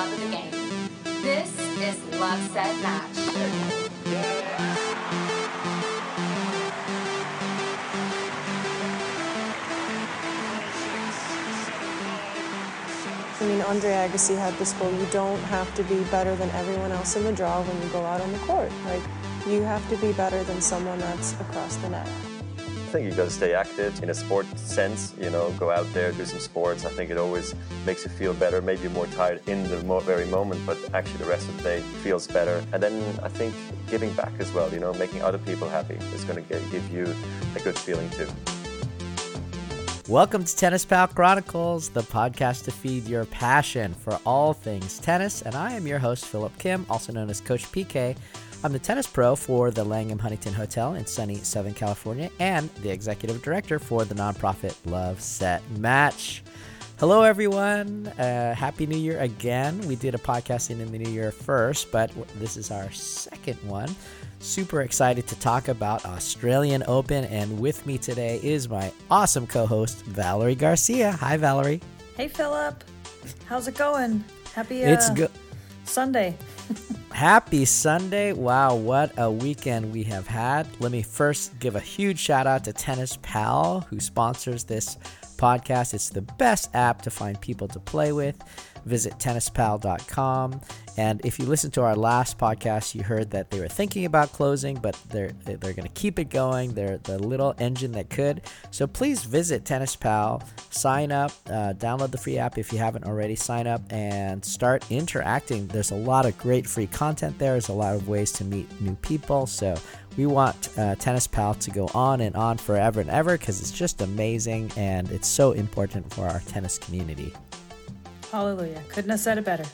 love of the game. This is Love Set Match. I mean, Andre Agassi had this quote, you don't have to be better than everyone else in the draw when you go out on the court. Like, you have to be better than someone that's across the net. I think you got to stay active in a sport sense, you know, go out there, do some sports. I think it always makes you feel better. Maybe more tired in the very moment, but actually the rest of the day feels better. And then I think giving back as well, you know, making other people happy is going to give you a good feeling too. Welcome to Tennis Pal Chronicles, the podcast to feed your passion for all things tennis. And I am your host, Phillip Kim, also known as Coach PK. I'm the tennis pro for the Langham Huntington Hotel in sunny Southern California and the executive director for the nonprofit Love Set Match. Hello, everyone. Uh, Happy New Year again. We did a podcasting in the new year first, but this is our second one. Super excited to talk about Australian Open. And with me today is my awesome co host, Valerie Garcia. Hi, Valerie. Hey, Phillip. How's it going? Happy uh, It's good. Sunday. Happy Sunday. Wow, what a weekend we have had. Let me first give a huge shout out to Tennis Pal, who sponsors this podcast. It's the best app to find people to play with. Visit tennispal.com. And if you listened to our last podcast, you heard that they were thinking about closing, but they're they're going to keep it going. They're the little engine that could. So please visit TennisPal, sign up, uh, download the free app if you haven't already. Sign up and start interacting. There's a lot of great free content there. There's a lot of ways to meet new people. So we want uh, Tennis Pal to go on and on forever and ever because it's just amazing and it's so important for our tennis community. Hallelujah. Couldn't have said it better.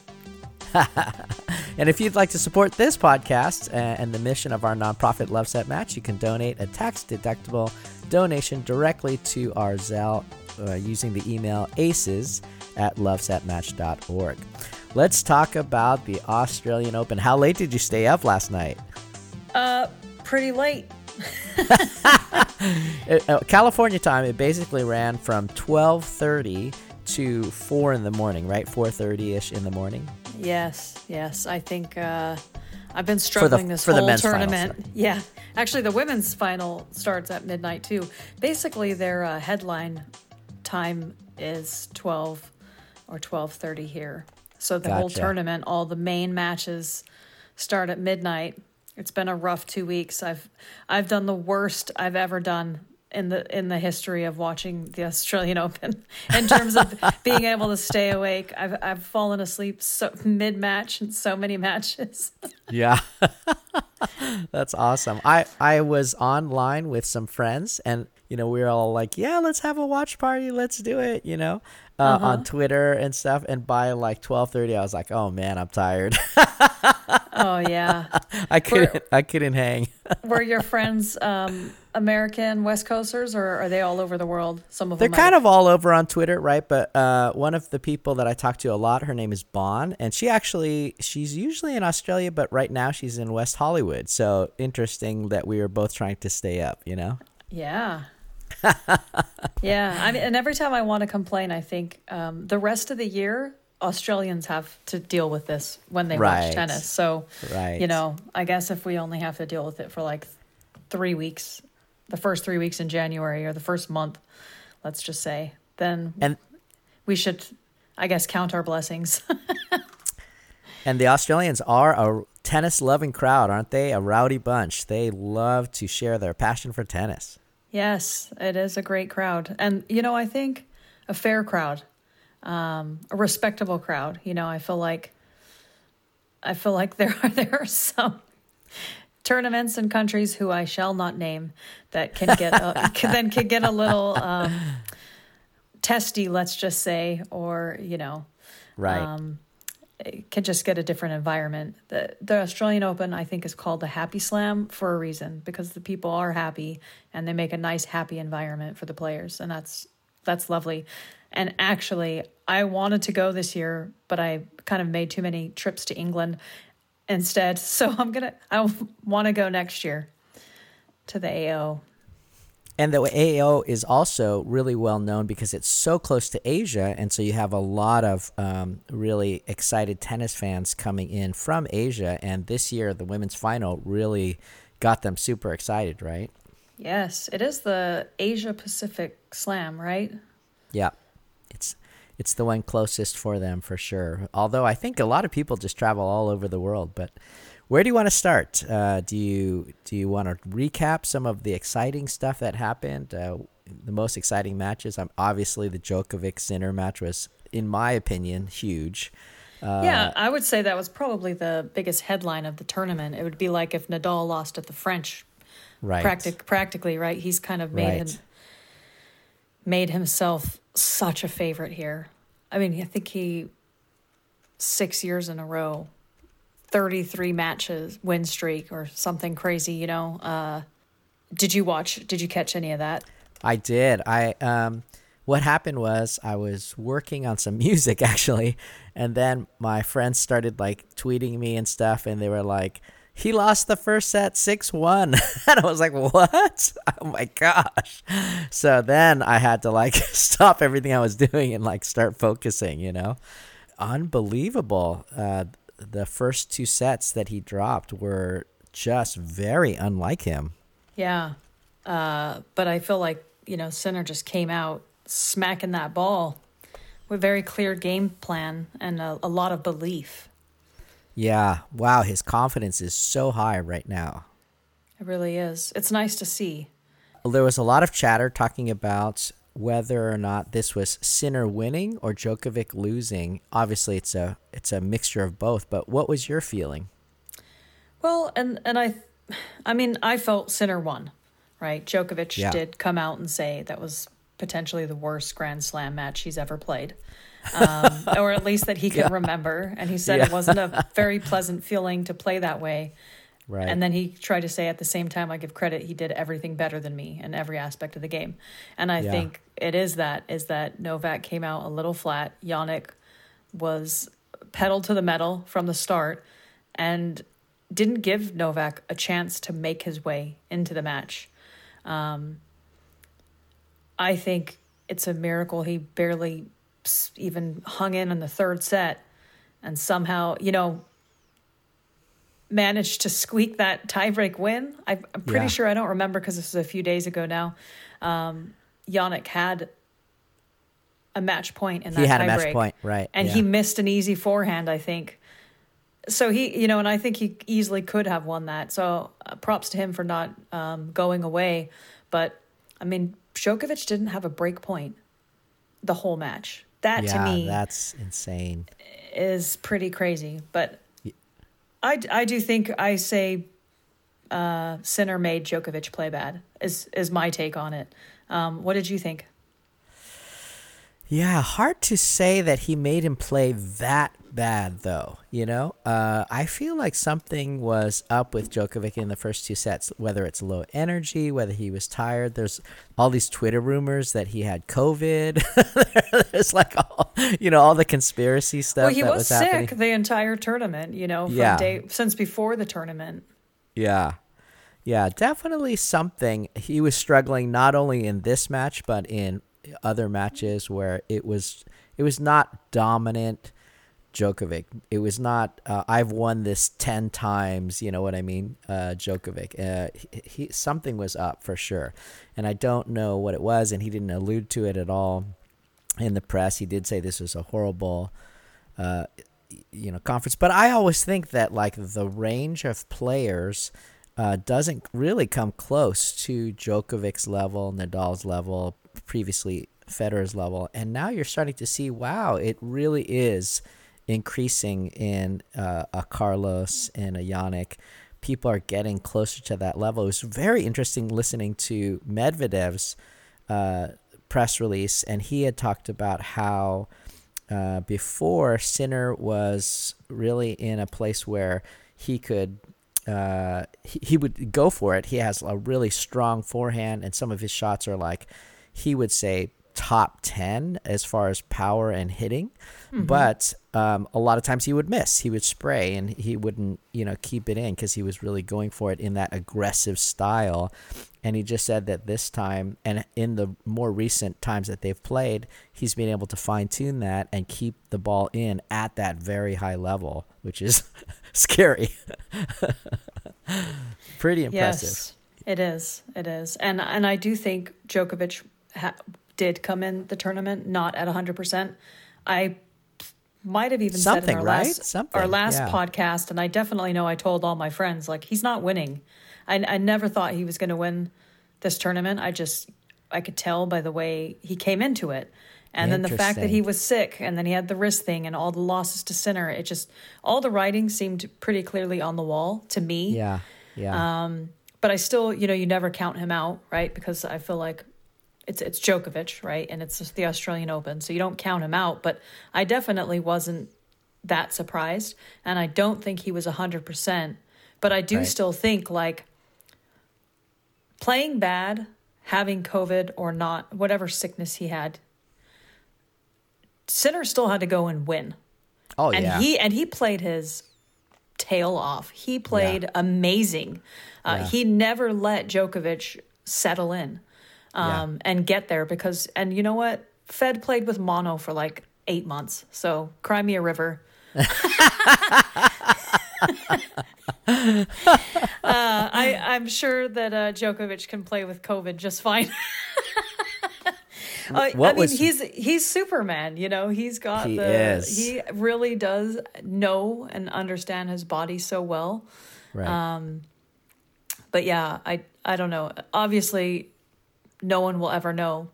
and if you'd like to support this podcast uh, and the mission of our nonprofit Love Set Match, you can donate a tax deductible donation directly to our Zelle uh, using the email aces at lovesetmatch.org. Let's talk about the Australian Open. How late did you stay up last night? Uh, pretty late. Uh, California time, it basically ran from 12:30 to 4 in the morning, right? 4:30ish in the morning. Yes, yes. I think uh, I've been struggling this for the whole men's final, tournament. yeah. Actually, the women's final starts at midnight, too. Basically, their uh, headline time is 12 or 12.30 here. So the whole tournament, all the main matches start at midnight. It's been a rough two weeks. I've I've done the worst I've ever done in the in the history of watching the Australian Open in terms of being able to stay awake. I've I've fallen asleep so mid match in so many matches. Yeah. That's awesome. I I was online with some friends and you know we were all like, "Yeah, let's have a watch party. Let's do it," you know, uh, Uh-huh. on Twitter and stuff. And by like 12:30 I was like, "Oh man, I'm tired." oh yeah. I couldn't I couldn't hang. Were your friends um, American West Coasters or are they all over the world? Some of them They're them kind of all over on Twitter, right? But uh, one of the people that I talk to a lot, her name is Bon, and she actually she's usually in Australia, but right now she's in West Hollywood. So interesting that we were both trying to stay up, you know? Yeah. yeah. I mean, and every time I want to complain, I think um, the rest of the year, Australians have to deal with this when they Right. watch tennis. So, Right. you know, I guess if we only have to deal with it for like three weeks, the first three weeks in January or the first month, let's just say, then And we should, I guess, count our blessings. And the Australians are a tennis loving crowd, aren't they? A rowdy bunch. They love to share their passion for tennis. Yes, it is a great crowd. And, you know, I think a fair crowd, um, a respectable crowd. You know, I feel like, I feel like there are, there are some tournaments and countries who I shall not name that can get, a, can, then can get a little, um, testy, let's just say, or, you know, Right. um, can just get a different environment. The, the Australian Open, I think, is called the Happy Slam for a reason because the people are happy and they make a nice, happy environment for the players, and that's that's lovely. And actually, I wanted to go this year, but I kind of made too many trips to England instead. So I'm gonna I want to go next year to the AO. And the AO is also really well known because it's so close to Asia, and so you have a lot of um, really excited tennis fans coming in from Asia. And this year, the women's final really got them super excited, right? Yes, it is the Asia Pacific Slam, right? Yeah, it's it's the one closest for them for sure. Although I think a lot of people just travel all over the world, but where do you want to start? Uh, do you do you want to recap some of the exciting stuff that happened? Uh, the most exciting matches. Um, obviously, the Djokovic Sinner match was, in my opinion, huge. Uh, yeah, I would say that was probably the biggest headline of the tournament. It would be like if Nadal lost at the French, right? Practic- practically, right? He's kind of made Right. him made himself such a favorite here. I mean, I think he six years in a row, thirty three matches win streak or something crazy. You know, uh, did you watch? Did you catch any of that? I did. I um what happened was I was working on some music actually, and then my friends started like tweeting me and stuff and they were like he lost the first set 6-1 and I was like what? Oh my gosh. So then I had to like stop everything I was doing and like start focusing you know? Unbelievable. Uh the first two sets that he dropped were just very unlike him. Yeah. Uh, but I feel like, you know, Sinner just came out smacking that ball with very clear game plan and a, a lot of belief. Yeah. Wow. His confidence is so high right now. It really is. It's nice to see. There was a lot of chatter talking about whether or not this was Sinner winning or Djokovic losing. Obviously, it's a it's a mixture of both. But what was your feeling? Well, and and I, I mean, I felt Sinner won, right? Djokovic Yeah. did come out and say that was potentially the worst Grand Slam match he's ever played, um, or at least that he could Yeah. remember. And he said Yeah. it wasn't a very pleasant feeling to play that way. Right. And then he tried to say at the same time, I give credit, he did everything better than me in every aspect of the game. And I Yeah. think it is that, is that Novak came out a little flat. Jannik was pedal to the metal from the start and didn't give Novak a chance to make his way into the match. Um, I think it's a miracle he barely even hung in in the third set and somehow, you know, managed to squeak that tiebreak win. I, I'm pretty Yeah. sure I don't remember because this was a few days ago now. Um, Jannik had a match point in that he had a match tiebreak, point, right? and yeah. he missed an easy forehand, I think. So he, you know, and I think he easily could have won that. So uh, props to him for not um, going away. But I mean, Djokovic didn't have a break point the whole match. That yeah, to me that's insane. is pretty crazy. But I, I do think I say uh, Sinner made Djokovic play bad. Is is my take on it. Um, what did you think? Yeah, hard to say that he made him play that bad, though. You know, uh, I feel like something was up with Djokovic in the first two sets. Whether it's low energy, whether he was tired. There's all these Twitter rumors that he had COVID. There's like all, you know, all the conspiracy stuff. Well, he was, was sick happening. the entire tournament. You know, from Yeah. day since before the tournament. Yeah. Yeah, definitely something. He was struggling not only in this match but in other matches where it was it was not dominant Djokovic. It was not uh, I've won this 10 times, you know what I mean? Uh Djokovic. Uh he, he something was up for sure. And I don't know what it was and he didn't allude to it at all in the press. He did say this was a horrible uh, you know conference but i always think that like the range of players uh, doesn't really come close to Djokovic's level, Nadal's level, previously Federer's level, and now you're starting to see, wow, it really is increasing in uh, a Carlos and a Jannik. People are getting closer to that level. It was very interesting listening to Medvedev's uh, press release, and he had talked about how uh, before Sinner was really in a place where he could uh, he, he would go for it. He has a really strong forehand, and some of his shots are like he would say top 10 as far as power and hitting but um, a lot of times he would miss. He would spray and he wouldn't you know keep it in because he was really going for it in that aggressive style. And he just said that this time and in the more recent times that they've played he's been able to fine tune that and keep the ball in at that very high level which is scary. Pretty impressive. Yes, it is. It is, and and I do think Djokovic ha- did come in the tournament not at hundred percent. I might have even said in our right? last Something, our last yeah. podcast, and I definitely know I told all my friends like he's not winning. I I never thought he was going to win this tournament. I just I could tell by the way he came into it. And then the fact that he was sick and then he had the wrist thing and all the losses to Sinner, it just all the writing seemed pretty clearly on the wall to me yeah yeah Um, but I still, you know, you never count him out, right? Because I feel like it's it's Djokovic, right? And it's the Australian Open, so you don't count him out. But I definitely wasn't that surprised, and I don't think he was hundred percent. But I do Right. still think like playing bad, having COVID or not, whatever sickness he had, Sinner still had to go and win oh and yeah he and he played his tail off. He played amazing. Uh, Yeah. He never let Djokovic settle in um, and get there because and you know what? Fed played with mono for like eight months. So cry me a river. uh, I I'm sure that uh, Djokovic can play with COVID just fine. Uh, I What mean, was- he's he's Superman. You know, he's got He the is. he really does know and understand his body so well. right But yeah, I I don't know. Obviously, no one will ever know.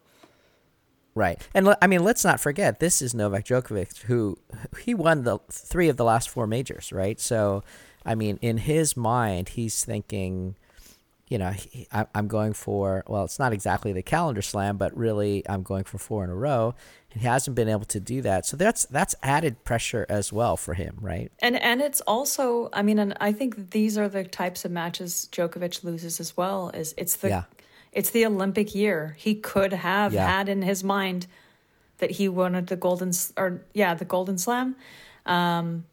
Right. And I mean, let's not forget this is Novak Djokovic who he won the 3 of the last 4 majors, right? So, I mean, in his mind, he's thinking you know, he, I, I'm going for well, it's not exactly the calendar slam, but really I'm going for four in a row. And he hasn't been able to do that, so that's that's added pressure as well for him, right? And and it's also, I mean, and I think these are the types of matches Djokovic loses as well. Is it's the Yeah. It's the Olympic year. He could have Yeah. had in his mind that he wanted the golden or yeah the golden slam, um,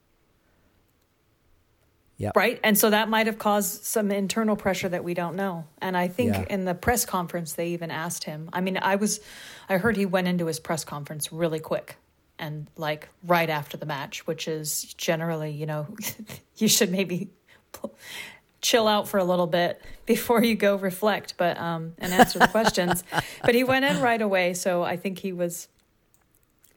Yep. right? And so that might have caused some internal pressure that we don't know. And I think Yeah. in the press conference they even asked him. I mean, I was, I heard he went into his press conference really quick and like right after the match, which is generally, you know, you should maybe chill out for a little bit before you go reflect, but um and answer the questions. But he went in right away, so I think he was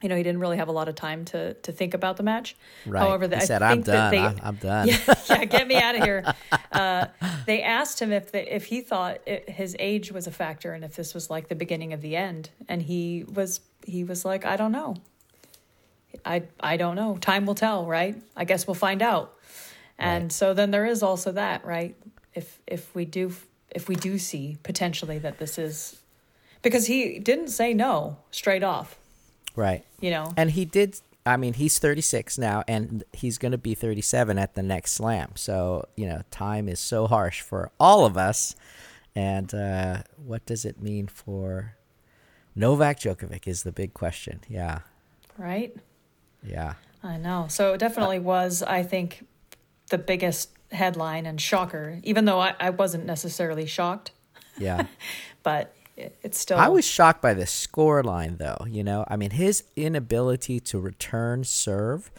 you know, he didn't really have a lot of time to to think about the match. Right. However, he I said, "I'm done. they, I'm, I'm done." yeah, yeah, get me out of here. Uh, they asked him if the, if he thought it, his age was a factor and if this was like the beginning of the end, and he was he was like, I don't know. I I don't know. Time will tell, right? I guess we'll find out. And Right. so then there is also that, right? If if we do if we do see potentially that this is because he didn't say no straight off, Right. you know. And he did. I mean, he's 36 now, and he's going to be 37 at the next slam. So, you know, time is so harsh for all of us. And uh, what does it mean for Novak Djokovic is the big question. Yeah. right? Yeah. I know. So it definitely was, I think, the biggest headline and shocker, even though I, I wasn't necessarily shocked, Yeah. but it, it's still. I was shocked by the score line, though. You know, I mean, his inability to return serve,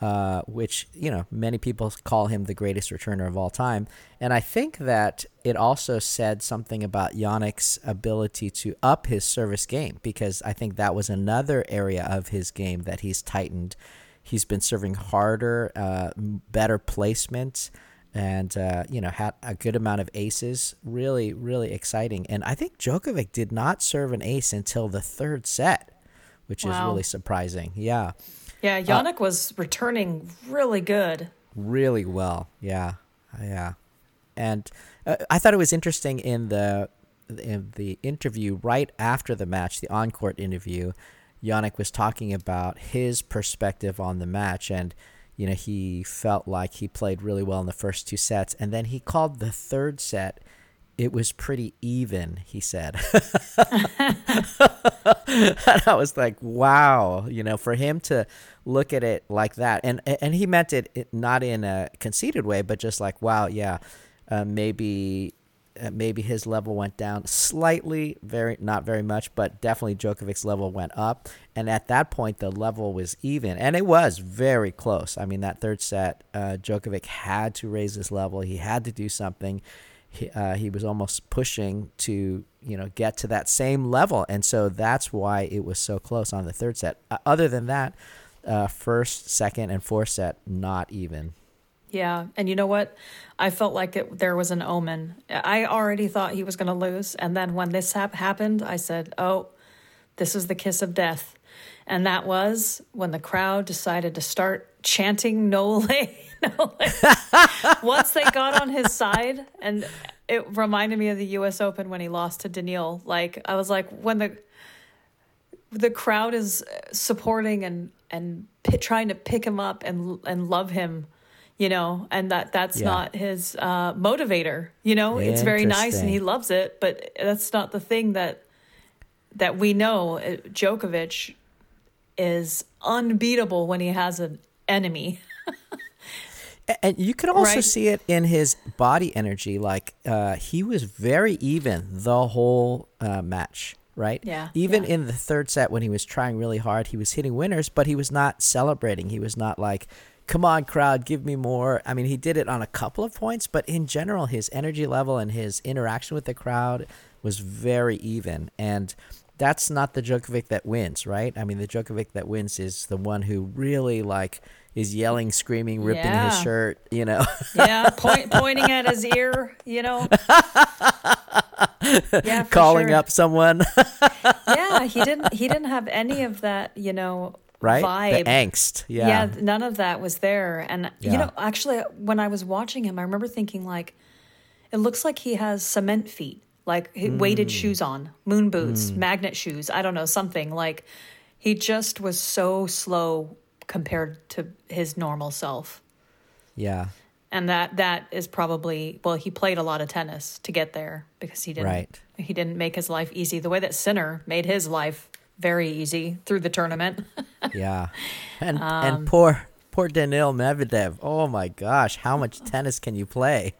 uh, which, you know, many people call him the greatest returner of all time. And I think that it also said something about Jannik's ability to up his service game because I think that was another area of his game that he's tightened. He's been serving harder, uh, better placement and uh, you know had a good amount of aces. Really, really exciting. And I think Djokovic did not serve an ace until the third set, which is really surprising. Yeah, yeah, Jannik was returning really good. really well. Yeah, yeah. And uh, I thought it was interesting in the in the interview right after the match, the on-court interview. Jannik was talking about his perspective on the match and you know he felt like he played really well in the first two sets and then he called the third set it was pretty even, he said. and I was like, wow, you know, for him to look at it like that, and and he meant it, not in a conceited way, but just like, wow, yeah, uh, maybe maybe his level went down slightly, very not very much, but definitely Djokovic's level went up, and at that point the level was even, and it was very close. I mean, that third set, uh, Djokovic had to raise his level, he had to do something he, uh, he was almost pushing to you know get to that same level, and so that's why it was so close on the third set. Uh, other than that, uh, first, second, and fourth set not even. Yeah, and you know what? I felt like it, there was an omen. I already thought he was going to lose, and then when this hap- happened, I said, "Oh, this is the kiss of death," and that was when the crowd decided to start chanting "Nole. Once they got on his side, and it reminded me of the U.S. Open when he lost to Daniil. Like I was like, when the the crowd is supporting and and p- trying to pick him up and and love him, you know, and that that's yeah. not his uh, motivator. You know, it's very nice and he loves it, but that's not the thing that that we know. Uh, Djokovic is unbeatable when he has an enemy. And you could also right. see it in his body energy. Like uh, he was very even the whole uh, match, right? Yeah. Even yeah. in the third set when he was trying really hard, he was hitting winners, but he was not celebrating. He was not like, come on, crowd, give me more. I mean, he did it on a couple of points, but in general, his energy level and his interaction with the crowd was very even. And that's not the Djokovic that wins, right? I mean, the Djokovic that wins is the one who really like is yelling, screaming, ripping yeah. his shirt, you know. yeah, point, pointing at his ear, you know. yeah, calling sure. up someone. yeah, he didn't he didn't have any of that, you know, right? Vibe. The angst. Yeah. Yeah, none of that was there. And yeah. you know, actually when I was watching him, I remember thinking like it looks like he has cement feet, like mm. weighted shoes on, moon boots, mm. magnet shoes, I don't know, something like he just was so slow compared to his normal self. Yeah. And that that is probably well, he played a lot of tennis to get there because he didn't right. he didn't make his life easy the way that Sinner made his life very easy through the tournament. yeah. And um, and poor poor Daniil Medvedev. Oh my gosh, how much tennis can you play?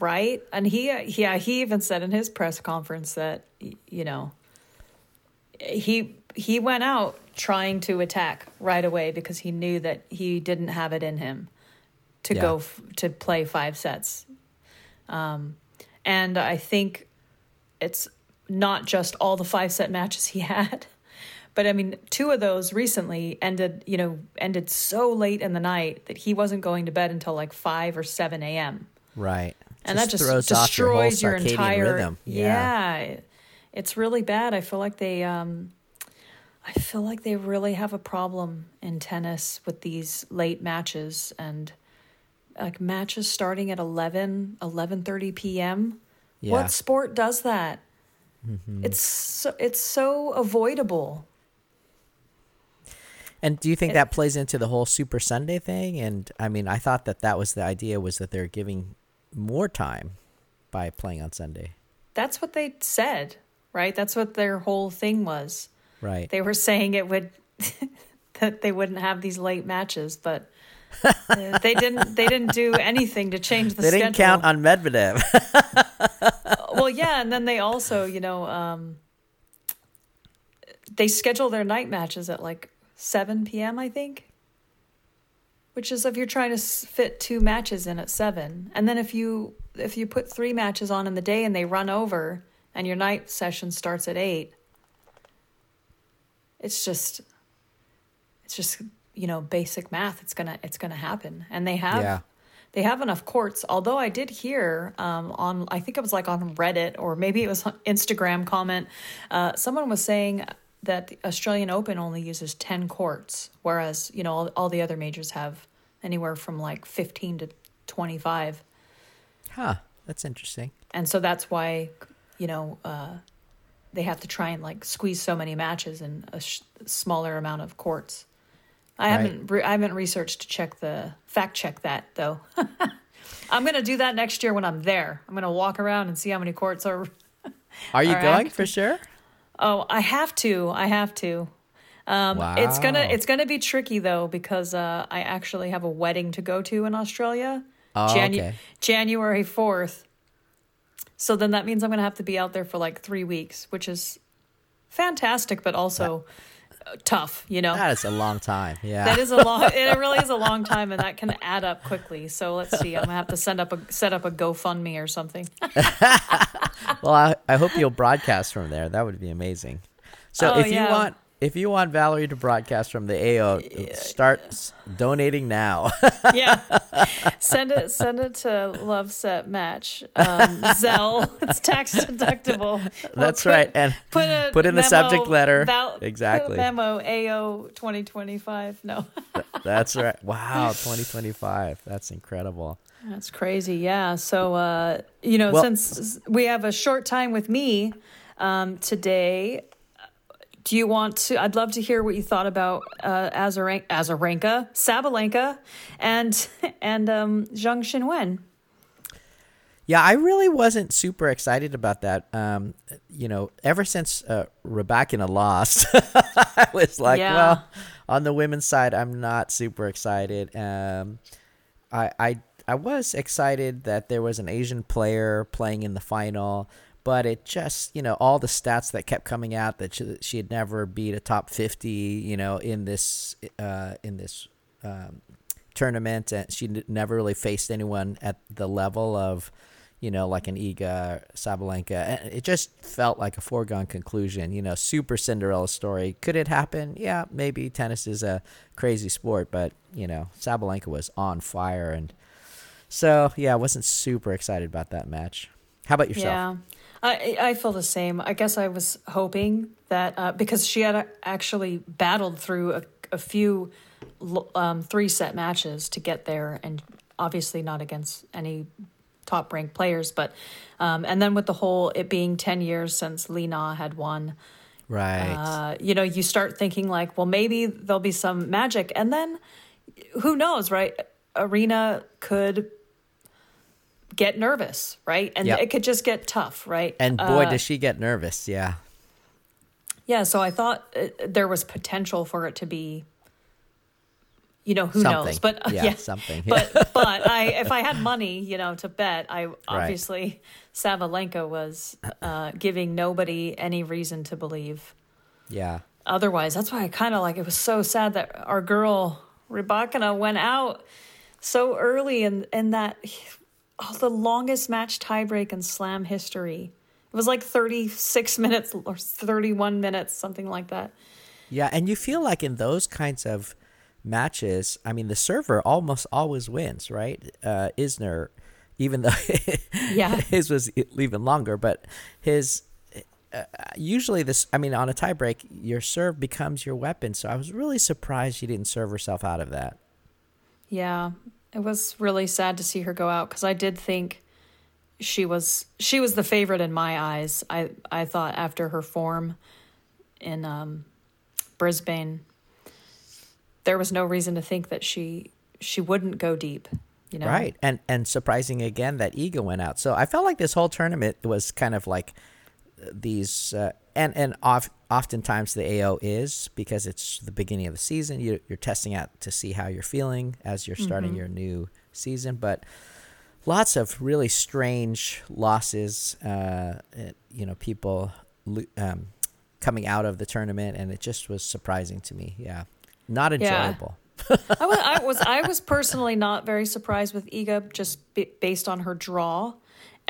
Right? And he yeah, he even said in his press conference that you know he he went out trying to attack right away because he knew that he didn't have it in him to yeah. go f- to play five sets. Um, and I think it's not just all the five set matches he had, but I mean, two of those recently ended, you know, ended so late in the night that he wasn't going to bed until like 5 or 7 a.m. Right. And just that just destroys your, your entire rhythm. Yeah. yeah. It's really bad. I feel like they um I feel like they really have a problem in tennis with these late matches and like matches starting at 11 11:30 p.m. Yeah. What sport does that? Mm-hmm. It's so, it's so avoidable. And do you think that plays into the whole Super Sunday thing? And I mean, I thought that that was the idea was that they're giving more time by playing on Sunday. That's what they said, right? That's what their whole thing was. Right. They were saying it would that they wouldn't have these late matches, but uh, they didn't. They didn't do anything to change the. They schedule. didn't count on Medvedev. well, yeah, and then they also, you know, um, they schedule their night matches at like seven p.m. I think, which is if you're trying to fit two matches in at seven, and then if you if you put three matches on in the day and they run over, and your night session starts at eight it's just it's just you know basic math it's gonna it's gonna happen and they have yeah. they have enough courts although i did hear um, on i think it was like on reddit or maybe it was instagram comment uh, someone was saying that the australian open only uses 10 courts whereas you know all, all the other majors have anywhere from like 15 to 25 huh that's interesting and so that's why you know uh, they have to try and like squeeze so many matches in a sh- smaller amount of courts. I right. haven't re- I haven't researched to check the fact check that though. I'm gonna do that next year when I'm there. I'm gonna walk around and see how many courts are. Are you Are going act- for sure? Oh, I have to. I have to. Um, It's gonna it's gonna be tricky though because uh, I actually have a wedding to go to in Australia, Oh, Janu- okay. January fourth. So then that means I'm gonna have to be out there for like three weeks, which is fantastic, but also tough. You know, That is a long time. Yeah. that is a long. It really is a long time, and that can add up quickly. So let's see. I'm gonna have to send up a set up a GoFundMe or something. well, I, I hope you'll broadcast from there. That would be amazing. So Oh, if you yeah. want if you want Valerie to broadcast from the AO, start s- donating now. yeah send it send it to love set match um Zelle it's tax deductible That's put- right. And put a put in the subject letter. val- Exactly. memo ao 2025 no That's right. Wow, 2025. That's incredible. that's crazy yeah so uh you know Well- since we have a short time with me um today do you want to i'd love to hear what you thought about uh Azarenka, Azarenka Sabalenka and and um Zheng Qinwen Yeah, I really wasn't super excited about that. Um, you know, ever since uh, Rebecca lost, I was like, Yeah. well, on the women's side, I'm not super excited. Um, I, I, I was excited that there was an Asian player playing in the final, but it just, you know, all the stats that kept coming out that she, she had never beat a top 50, you know, in this, uh, in this, um, tournament and she never really faced anyone at the level of you know like an Iga Sabalenka and it just felt like a foregone conclusion you know super Cinderella story. Could it happen? Yeah maybe. Tennis is a crazy sport but you know Sabalenka was on fire and so yeah I wasn't super excited about that match. How about yourself? Yeah, I I feel the same. I guess I was hoping that uh, because she had actually battled through a, a few um, three set matches to get there, and obviously not against any top ranked players, but um, and then with the whole it being ten years since Li Na had won. right Uh, you know, you start thinking like, well, maybe there'll be some magic, and then who knows, right? Aryna could get nervous, right? And Yep. it could just get tough, right? and boy Uh, does she get nervous yeah yeah. So I thought uh, there was potential for it to be, you know, who Something. knows? But uh, Yeah, yeah, something. But but I, if I had money, you know, to bet, I obviously Sabalenka was uh, giving nobody any reason to believe. yeah otherwise. That's why I kind of like it was so sad that our girl Rybakina went out so early in in that oh, the longest match tiebreak in slam history. It was like 36 minutes or 31 minutes, something like that. Yeah, and you feel like in those kinds of matches, I mean, the server almost always wins, right? Uh, Isner, even though Yeah. his was even longer, but his uh, usually this. I mean, on a tiebreak, your serve becomes your weapon. So I was really surprised she didn't serve herself out of that. Yeah, it was really sad to see her go out because I did think she was she was the favorite in my eyes. I I thought after her form in um, Brisbane, there was no reason to think that she she wouldn't go deep. You know, Right. And and surprising again that Iga went out. So I felt like this whole tournament was kind of like these uh, and and off, oftentimes the AO is because it's the beginning of the season. You, you're testing out to see how you're feeling as you're starting your new season, but lots of really strange losses. Uh, it- you know, people um, coming out of the tournament, and it just was surprising to me. Yeah, not Yeah. enjoyable. I was, I was I was personally not very surprised with Iga just b- based on her draw,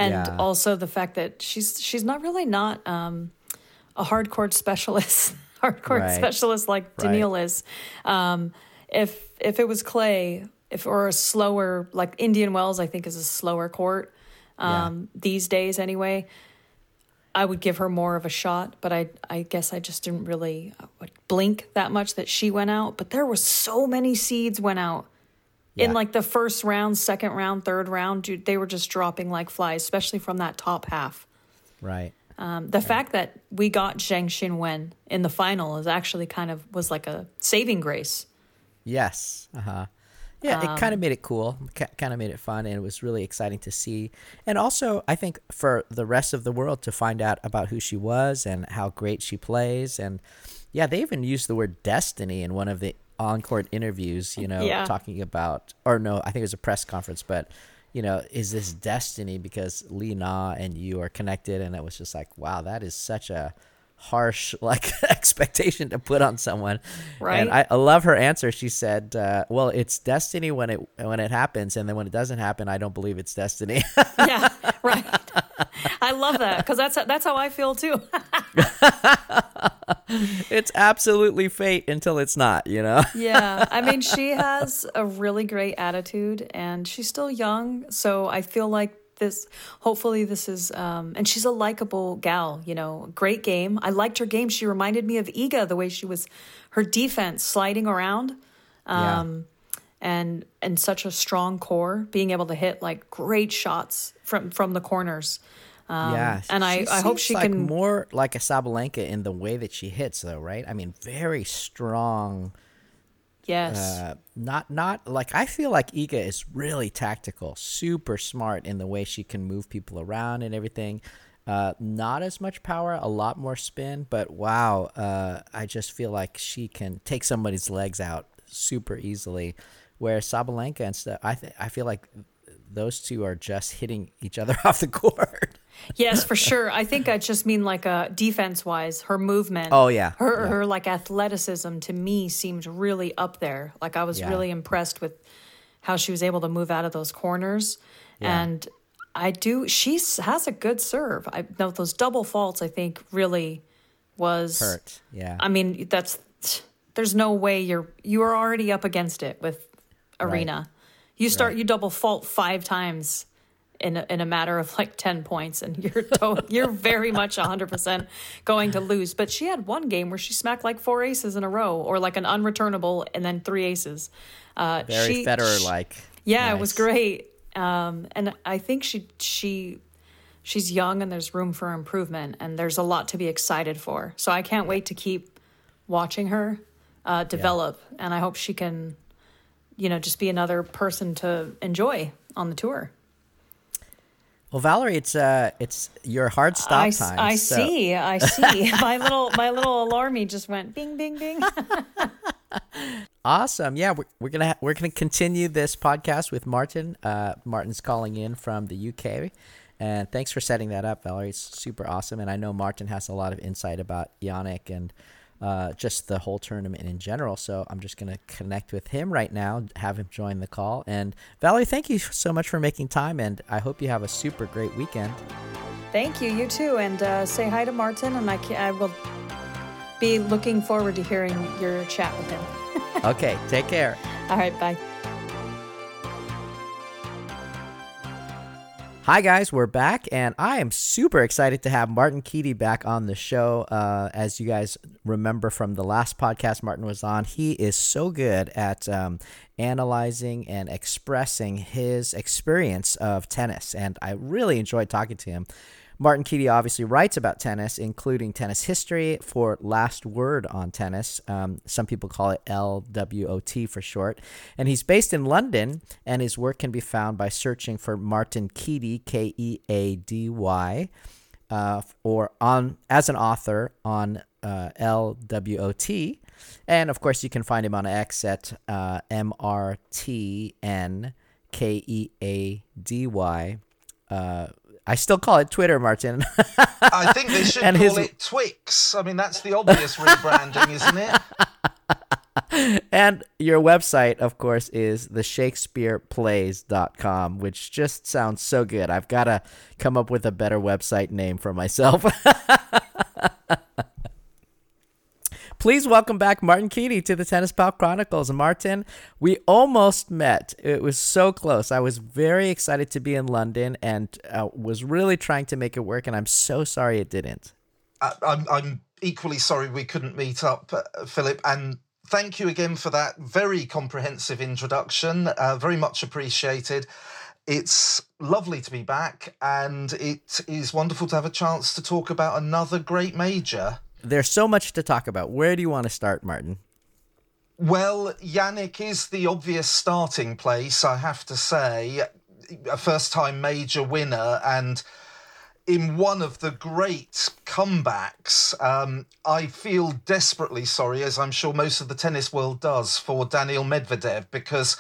and Yeah. also the fact that she's she's not really not um, a hard court specialist, hard court Right. specialist like Right. Daniil is. Um, if if it was clay, if or a slower like Indian Wells, I think is a slower court Yeah. um, these days anyway. I would give her more of a shot, but I I guess I just didn't really uh, blink that much that she went out. But there were so many seeds went out Yeah. in like the first round, second round, third round. Dude, they were just dropping like flies, especially from that top half. Right. Um, the fact that we got Zheng Qinwen in the final is actually kind of was like a saving grace. Yes. Uh huh. Yeah, it kind of made it cool. Kind of made it fun, and it was really exciting to see. And also, I think for the rest of the world to find out about who she was and how great she plays. And yeah, they even used the word destiny in one of the on-court interviews. You know, Yeah. talking about, or no, I think it was a press conference, but. You know, is this destiny because Li Na and you are connected? And it was just like, wow, that is such a harsh like expectation to put on someone. Right. And I, I love her answer. She said, uh, "Well, it's destiny when it when it happens, and then when it doesn't happen, I don't believe it's destiny." yeah, right. I love that because that's that's how I feel too. it's absolutely fate until it's not. You know. yeah, I mean, she has a really great attitude, and she's still young, so I feel like this. Hopefully, this is, um, and she's a likable gal. You know, great game. I liked her game. She reminded me of Iga the way she was, her defense sliding around. Yeah. Um, and and such a strong core, being able to hit like great shots from from the corners. Um, yeah, and I, I hope she like can. more like a Sabalenka in the way that she hits, though, right? I mean, very strong. yes, Uh, not not like I feel like Iga is really tactical, super smart in the way she can move people around and everything. Uh, not as much power, a lot more spin, but wow, uh, I just feel like she can take somebody's legs out super easily. Where Sabalenka and stuff, I th- I feel like those two are just hitting each other off the court. Yes, for sure. I think I just mean like uh, defense wise, her movement. Oh, yeah. her Yeah. her like athleticism to me seemed really up there. Like I was Yeah. really impressed with how she was able to move out of those corners, Yeah. and I do. She has a good serve. I know those double faults. I think really was Hurt, yeah. I mean, that's there's no way you're you are already up against it with Aryna. You start Right. you double fault five times in a, in a matter of like 10 points and you're to- you're very much 100% going to lose. But she had one game where she smacked like four aces in a row or like an unreturnable and then three aces. Uh Very Federer like. yeah, it was great. Um, and I think she she she's young and there's room for improvement and there's a lot to be excited for. So I can't wait to keep watching her uh, develop and I hope she can you know just be another person to enjoy on the tour. Well, Valerie, it's uh, it's your hard stop I, time. I so- see. I see. my little my little alarmy just went bing bing bing. Awesome. Yeah, we're, we're gonna ha- we're gonna continue this podcast with Martin. Uh, Martin's calling in from the UK, and thanks for setting that up, Valerie. It's super awesome, and I know Martin has a lot of insight about Jannik and uh, just the whole tournament in general. So I'm just gonna connect with him right now, have him join the call. And Valerie, thank you so much for making time, and I hope you have a super great weekend. Thank you. You too. And uh, say hi to Martin and I ca- I will be looking forward to hearing your chat with him. Okay, take care. All right, bye. Hi guys, we're back, and I am super excited to have Martin Keady back on the show. Uh, as you guys remember from the last podcast Martin was on, he is so good at um, analyzing and expressing his experience of tennis, and I really enjoyed talking to him. Martin Keady obviously writes about tennis, including tennis history for Last Word on Tennis. Um, some people call it LWOT for short. And he's based in London, and his work can be found by searching for Martin Keady, K E A D Y, uh, or on as an author on uh, LWOT. And of course, you can find him on X at uh, MRTN K E A D Y. Uh, I still call it Twitter, Martin. I think they should And call his- it Twix. I mean, that's the obvious rebranding, isn't it? and your website, of course, is the shakespeareplays.com, which just sounds so good. I've got to come up with a better website name for myself. Please welcome back Martin Keady to the Tennis Pal Chronicles. Martin, we almost met. It was so close. I was very excited to be in London and uh, was really trying to make it work, and I'm so sorry it didn't. I- I'm, I'm equally sorry we couldn't meet up, uh, Phillip. And thank you again for that very comprehensive introduction. Uh, very much appreciated. It's lovely to be back, and it is wonderful to have a chance to talk about another great major. There's so much to talk about. Where do you want to start, Martin? Well, Jannik is the obvious starting place, I have to say. A first time major winner and in one of the great comebacks, um, I feel desperately sorry, as I'm sure most of the tennis world does, for Daniil Medvedev because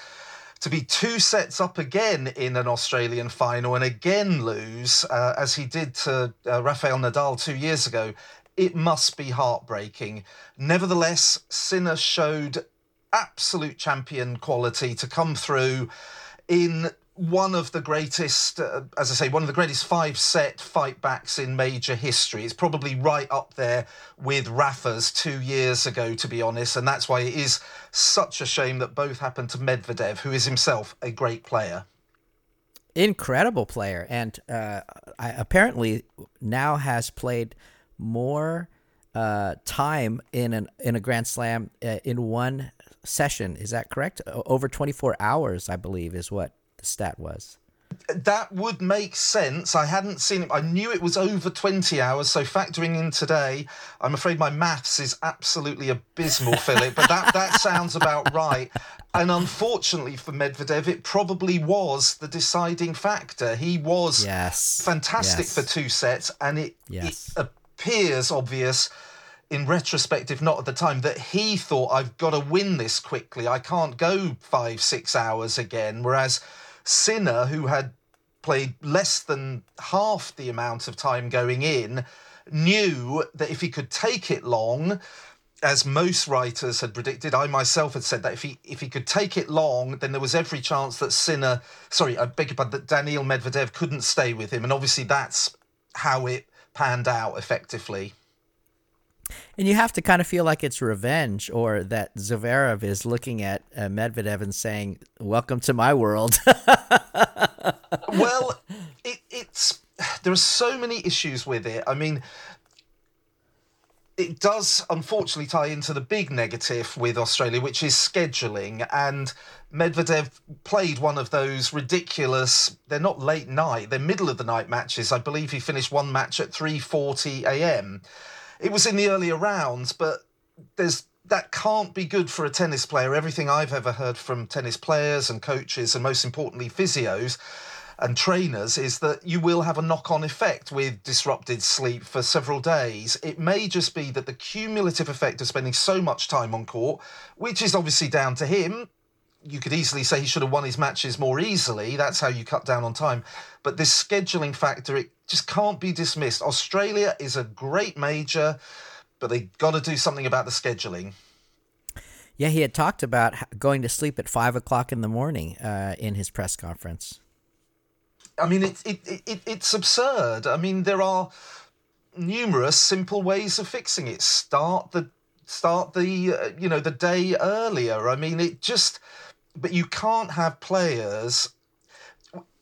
to be two sets up again in an Australian final and again lose, uh, as he did to uh, Rafael Nadal two years ago, it must be heartbreaking. Nevertheless, Sinner showed absolute champion quality to come through in one of the greatest, uh, as I say, one of the greatest five set fight backs in major history. It's probably right up there with Rafa's two years ago, to be honest. And that's why it is such a shame that both happened to Medvedev, who is himself a great player. Incredible player. And uh, apparently now has played more uh, time in an in a Grand Slam uh, in one session. Is that correct? Over 24 hours, I believe, is what the stat was. That would make sense. I hadn't seen it. I knew it was over 20 hours. So factoring in today, I'm afraid my maths is absolutely abysmal, Phillip, but that, that sounds about right. And unfortunately for Medvedev, it probably was the deciding factor. He was yes. fantastic yes. for two sets, and it, yes. it appears obvious in retrospect, if not at the time, that he thought, I've got to win this quickly. I can't go five, six hours again. Whereas Sinner, who had played less than half the amount of time going in, knew that if he could take it long, as most writers had predicted, I myself had said that if he if he could take it long, then there was every chance that Sinner, sorry, I beg your pardon, that Daniil Medvedev couldn't stay with him, and obviously that's how it panned out effectively. And you have to kind of feel like it's revenge, or that Zverev is looking at uh, Medvedev and saying, "Welcome to my world." well, it, it's there are so many issues with it. I mean, it does unfortunately tie into the big negative with Australia, which is scheduling. And Medvedev played one of those ridiculous. They're not late night; they're middle of the night matches. I believe he finished one match at three forty a.m it was in the earlier rounds, but there's that can't be good for a tennis player. Everything I've ever heard from tennis players and coaches, and most importantly, physios and trainers, is that you will have a knock on effect with disrupted sleep for several days. It may just be that the cumulative effect of spending so much time on court, which is obviously down to him. You could easily say he should have won his matches more easily. That's how you cut down on time. But this scheduling factor, it just can't be dismissed. Australia is a great major, but they've got to do something about the scheduling. Yeah, he had talked about going to sleep at five o'clock in the morning uh, in his press conference. I mean, it, it, it, it's absurd. I mean, there are numerous simple ways of fixing it. Start the start the uh, you know the day earlier. I mean, it just. But you can't have players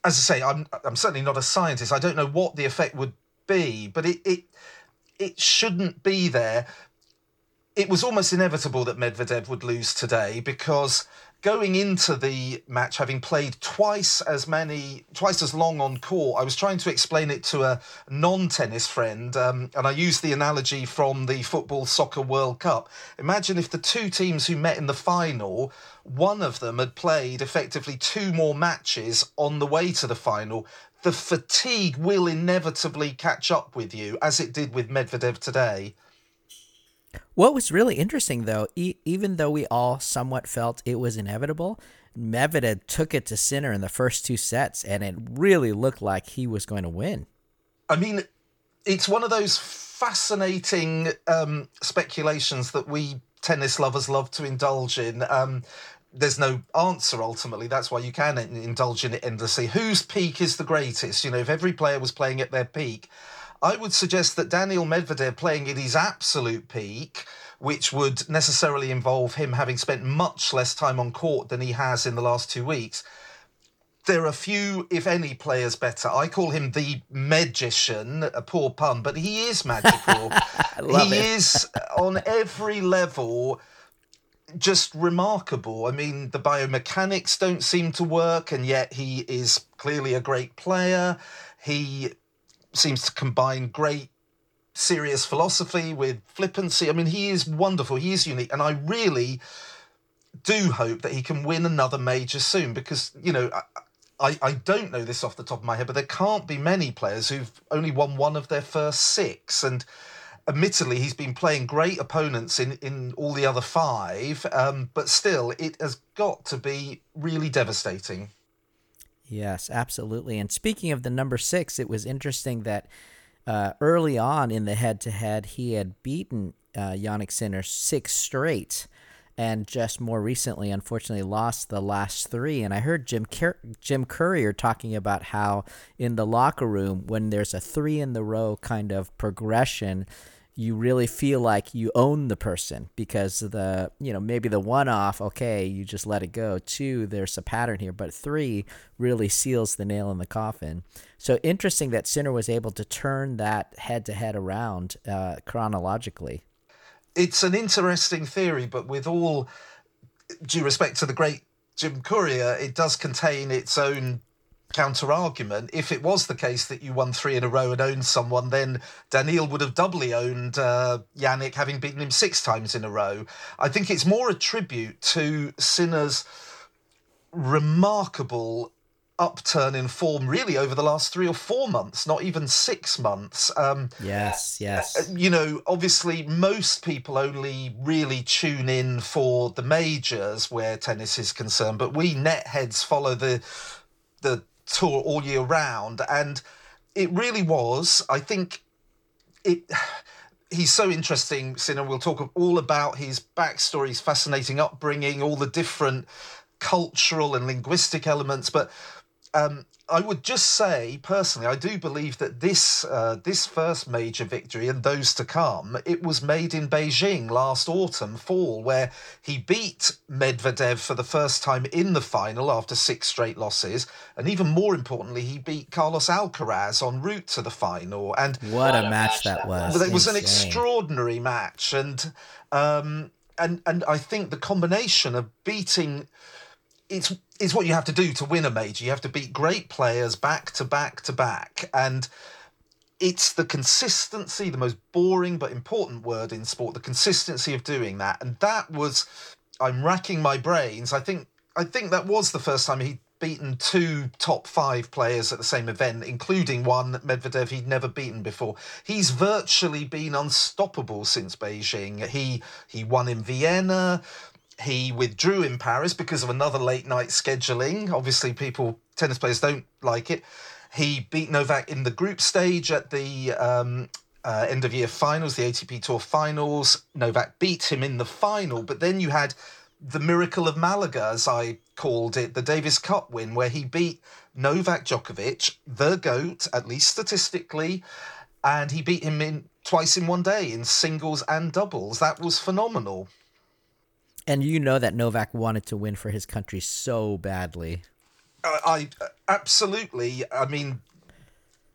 as I say, I'm I'm certainly not a scientist. I don't know what the effect would be, but it it it shouldn't be there. It was almost inevitable that Medvedev would lose today because going into the match, having played twice as many, twice as long on court, I was trying to explain it to a non-tennis friend, um, and I used the analogy from the football soccer World Cup. Imagine if the two teams who met in the final, one of them had played effectively two more matches on the way to the final. The fatigue will inevitably catch up with you, as it did with Medvedev today. What was really interesting, though, e- even though we all somewhat felt it was inevitable, Medvedev took it to Sinner in the first two sets, and it really looked like he was going to win. I mean, it's one of those fascinating um, speculations that we tennis lovers love to indulge in. Um, there's no answer ultimately. That's why you can indulge in it endlessly. Whose peak is the greatest? You know, if every player was playing at their peak, I would suggest that Daniil Medvedev playing at his absolute peak, which would necessarily involve him having spent much less time on court than he has in the last two weeks. There are few, if any, players better. I call him the magician, a poor pun, but he is magical. he it. is on every level just remarkable. I mean, the biomechanics don't seem to work, and yet he is clearly a great player. He seems to combine great serious philosophy with flippancy. I mean, he is wonderful. He is unique, and I really do hope that he can win another major soon because you know. I, I don't know this off the top of my head, but there can't be many players who've only won one of their first six. And admittedly, he's been playing great opponents in, in all the other five, um, but still, it has got to be really devastating. Yes, absolutely. And speaking of the number six, it was interesting that uh, early on in the head to head, he had beaten uh, Jannik Sinner six straight. And just more recently, unfortunately, lost the last three. And I heard Jim Cur- Jim Courier talking about how in the locker room, when there's a three in the row kind of progression, you really feel like you own the person because the you know maybe the one off okay you just let it go. Two there's a pattern here but three really seals the nail in the coffin. So interesting that sinner was able to turn that head to head around uh, chronologically. It's an interesting theory but with all due respect to the great jim courier it does contain its own counter argument. If it was the case that you won three in a row and owned someone, then Daniil would have doubly owned uh, Jannik, having beaten him six times in a row. I think it's more a tribute to Sinner's remarkable upturn in form really over the last three or four months, not even six months. Um, yes, yes. Uh, you know, obviously, most people only really tune in for the majors where tennis is concerned, but we net heads follow the the tour all year round, and it really was. I think it. He's so interesting, Sinner. We'll talk all about his backstory, his fascinating upbringing, all the different cultural and linguistic elements. But um, I would just say personally, I do believe that this uh, this first major victory and those to come, it was made in Beijing last autumn, fall, where he beat Medvedev for the first time in the final after six straight losses, and even more importantly, he beat Carlos Alcaraz en route to the final. And what a match that was! It was an extraordinary match, and um, and and I think the combination of beating it's it's what you have to do to win a major. You have to beat great players back to back to back, and it's the consistency, the most boring but important word in sport. The consistency of doing that, and that was. I'm racking my brains. I think I think that was the first time he'd beaten two top five players at the same event, including one Medvedev he'd never beaten before. He's virtually been unstoppable since Beijing. He he won in Vienna. He withdrew in Paris because of another late night scheduling. Obviously, people, tennis players don't like it. He beat Novak in the group stage at the um, uh, end of year finals, the ATP Tour finals. Novak beat him in the final, but then you had the miracle of Malaga, as I called it, the Davis Cup win, where he beat Novak Djokovic, the GOAT, at least statistically, and he beat him in twice in one day in singles and doubles. That was phenomenal. And you know that Novak wanted to win for his country so badly. Uh, I absolutely. I mean,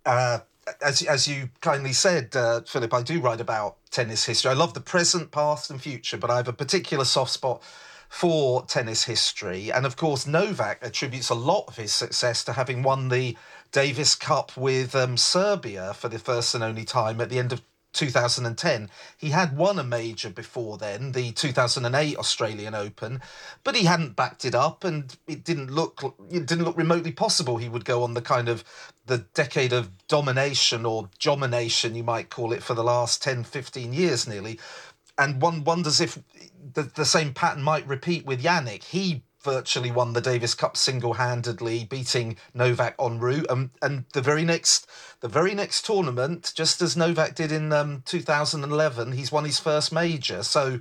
uh, as as you kindly said, uh, Phillip, I do write about tennis history. I love the present, past, and future, but I have a particular soft spot for tennis history. And of course, Novak attributes a lot of his success to having won the Davis Cup with um, Serbia for the first and only time at the end of 2010. He had won a major before then, the 2008 Australian Open, but he hadn't backed it up, and it didn't look it didn't look remotely possible he would go on the kind of the decade of domination or domination you might call it for the last 10 15 years nearly and one wonders if the, the same pattern might repeat with Jannik. He virtually won the Davis Cup single-handedly, beating Novak en route. Um, and the very next, the very next tournament, just as Novak did in um, 2011, he's won his first major. So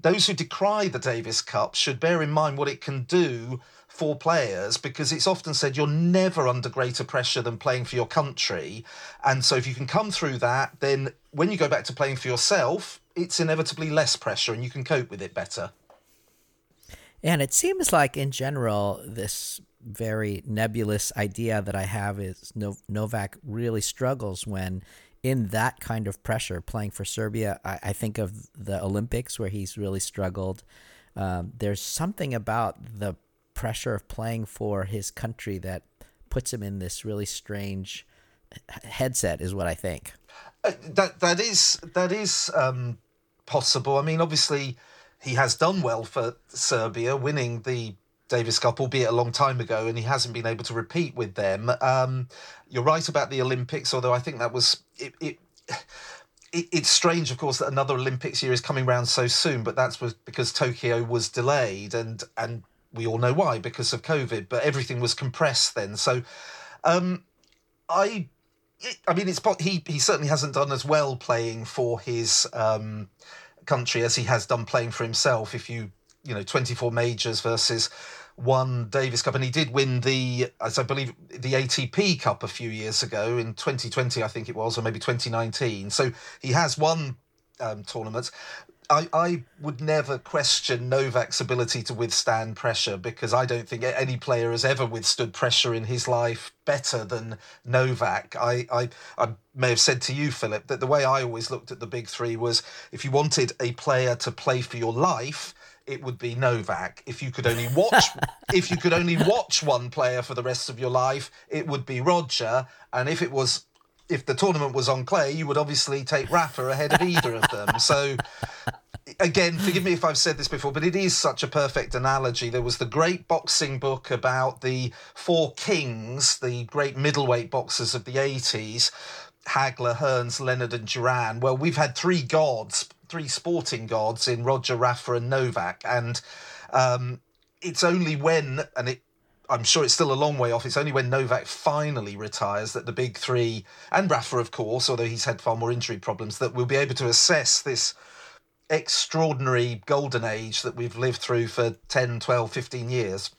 those who decry the Davis Cup should bear in mind what it can do for players because it's often said you're never under greater pressure than playing for your country. And so if you can come through that, then when you go back to playing for yourself, it's inevitably less pressure and you can cope with it better. And it seems like, in general, this very nebulous idea that I have is Novak really struggles when in that kind of pressure playing for Serbia. I, I think of the Olympics where he's really struggled. Um, there's something about the pressure of playing for his country that puts him in this really strange headset, is what I think. Uh, that that is that is um, possible. I mean, obviously he has done well for Serbia, winning the Davis Cup, albeit a long time ago, and he hasn't been able to repeat with them. Um, you're right about the Olympics, although I think that was it, it, it, it's strange, of course, that another Olympics year is coming round so soon, but that's because Tokyo was delayed, and and we all know why because of COVID. But everything was compressed then, so um, I. I mean, it's he. He certainly hasn't done as well playing for his um, country as he has done playing for himself. If you, you know, twenty four majors versus one Davis Cup, and he did win the, as I believe, the ATP Cup a few years ago in 2020, I think it was, or maybe 2019. So he has won um, tournaments. I, I would never question Novak's ability to withstand pressure because I don't think any player has ever withstood pressure in his life better than Novak. I, I, I may have said to you, Phillip, that the way I always looked at the big three was if you wanted a player to play for your life, it would be Novak. If you could only watch, if you could only watch one player for the rest of your life, it would be Roger. And if it was, if the tournament was on clay, you would obviously take Rafa ahead of either of them. So, again, forgive me if I've said this before, but it is such a perfect analogy. There was the great boxing book about the four kings, the great middleweight boxers of the eighties. Hagler, Hearns, Leonard, and Duran. Well, we've had three gods three sporting gods in Roger, Rafa, and Novak, and um, it's only when and it. I'm sure it's still a long way off. It's only when Novak finally retires that the big three, and Rafa, of course, although he's had far more injury problems, that we'll be able to assess this extraordinary golden age that we've lived through for 10, 12, 15 years.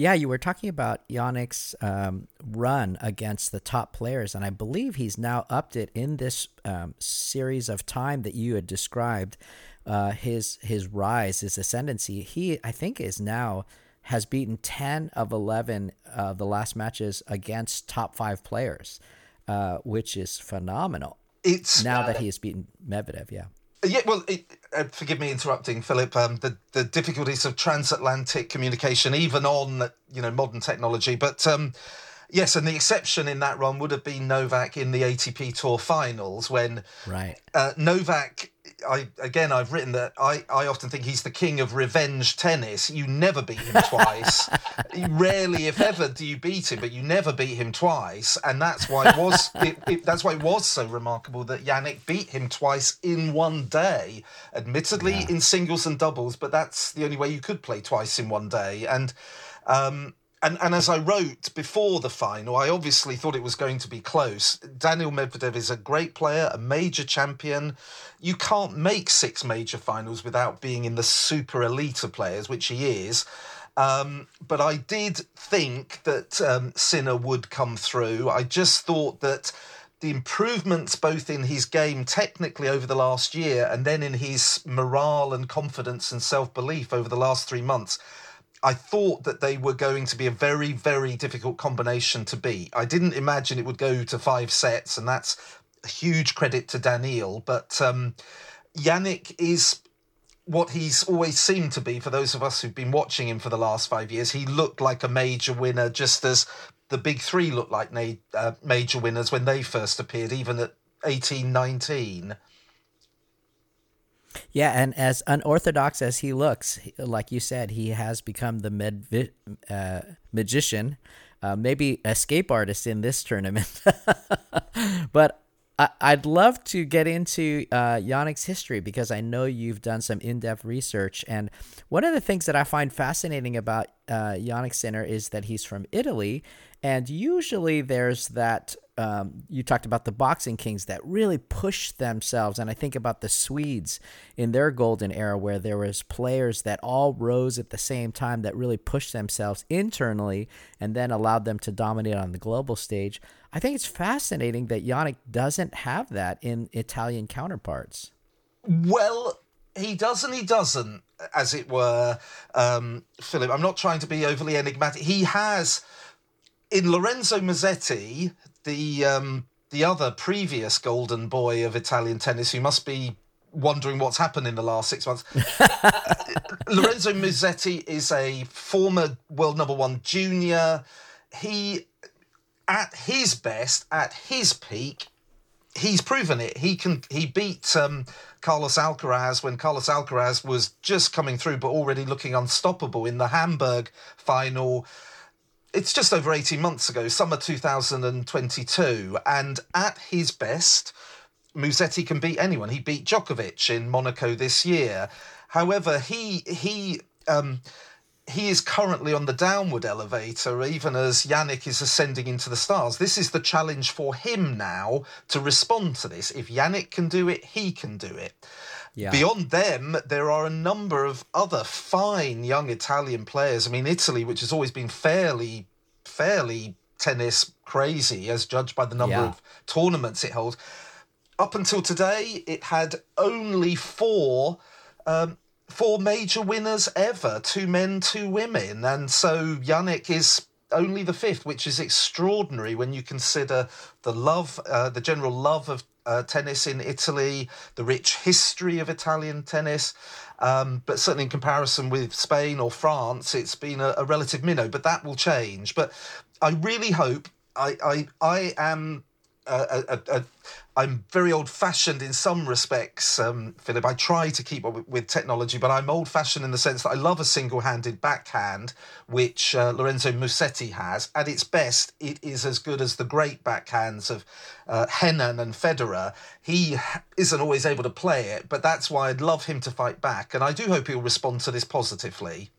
Yeah, you were talking about Jannik's um, run against the top players, and I believe he's now upped it in this um, series of time that you had described. Uh, his his rise, his ascendancy. He, I think, is now has beaten ten of eleven of the last matches against top five players, uh, which is phenomenal. It's now uh, that he has beaten Medvedev. Yeah. Yeah, well, it, uh, forgive me interrupting, Phillip. Um, the the difficulties of transatlantic communication, even on you know modern technology, but um, yes, and the exception in that run would have been Novak in the ATP Tour Finals when right uh, Novak I again I've written that I, I often think he's the king of revenge tennis. You never beat him twice. Rarely, if ever, do you beat him, but you never beat him twice, and that's why it was it, it, that's why it was so remarkable that Jannik beat him twice in one day. Admittedly, yeah. in singles and doubles, but that's the only way you could play twice in one day. And um, and and as I wrote before the final, I obviously thought it was going to be close. Daniil Medvedev is a great player, a major champion. You can't make six major finals without being in the super elite of players, which he is. Um, but I did think that um, Sinner would come through. I just thought that the improvements both in his game technically over the last year and then in his morale and confidence and self belief over the last three months I thought that they were going to be a very, very difficult combination to beat. I didn't imagine it would go to five sets, and that's a huge credit to Daniil. But um, Jannik is what he's always seemed to be for those of us who've been watching him for the last five years. He looked like a major winner, just as the big three looked like uh, major winners when they first appeared, even at 18, 19. Yeah, and as unorthodox as he looks, like you said, he has become the med- uh, magician, uh, maybe escape artist in this tournament. but I- would love to get into uh, Jannik's history because I know you've done some in depth research. And one of the things that I find fascinating about uh, Jannik Sinner is that he's from Italy. And usually there's that um, you talked about the boxing kings that really pushed themselves and i think about the swedes in their golden era where there was players that all rose at the same time that really pushed themselves internally and then allowed them to dominate on the global stage. I think it's fascinating that Jannik doesn't have that in italian counterparts. Well he does and he doesn't as it were um, philip. I'm not trying to be overly enigmatic. He has in Lorenzo Musetti, the um, the other previous golden boy of Italian tennis, who must be wondering what's happened in the last six months. Lorenzo Musetti is a former world number one junior. He, at his best, at his peak, he's proven it. He can. He beat um, Carlos Alcaraz when Carlos Alcaraz was just coming through, but already looking unstoppable in the Hamburg final. It's just over 18 months ago, summer 2022. And at his best, Musetti can beat anyone. He beat Djokovic in Monaco this year. However, he he um, he is currently on the downward elevator, even as Jannik is ascending into the stars. This is the challenge for him now to respond to this. If Jannik can do it, he can do it. Yeah. Beyond them, there are a number of other fine young Italian players. I mean, Italy, which has always been fairly, fairly tennis crazy, as judged by the number yeah. of tournaments it holds. Up until today, it had only four um, four major winners ever two men, two women. And so Jannik is only the fifth, which is extraordinary when you consider the love, uh, the general love of uh, tennis in Italy, the rich history of Italian tennis. Um, but certainly in comparison with Spain or France, it's been a, a relative minnow. But that will change. But I really hope I I, I am I'm very old fashioned in some respects, um, Phillip. I try to keep up with, technology, but I'm old fashioned in the sense that I love a single handed backhand, which uh, Lorenzo Musetti has. At its best, it is as good as the great backhands of uh, and Federer. He isn't always able to play it, but that's why I'd love him to fight back. And I do hope he'll respond to this positively.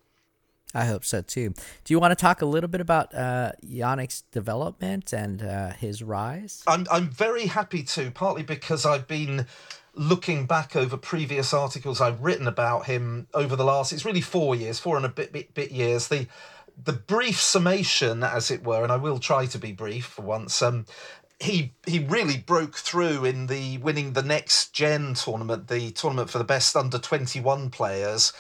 I hope so too. Do you want to talk a little bit about uh, Jannik's development and uh, his rise? I'm I'm very happy to, partly because I've been looking back over previous articles I've written about him over the last. It's really four years, four and a bit bit, bit years. The the brief summation, as it were, and I will try to be brief for once. Um, he he really broke through in the winning the next gen tournament, the tournament for the best under twenty one players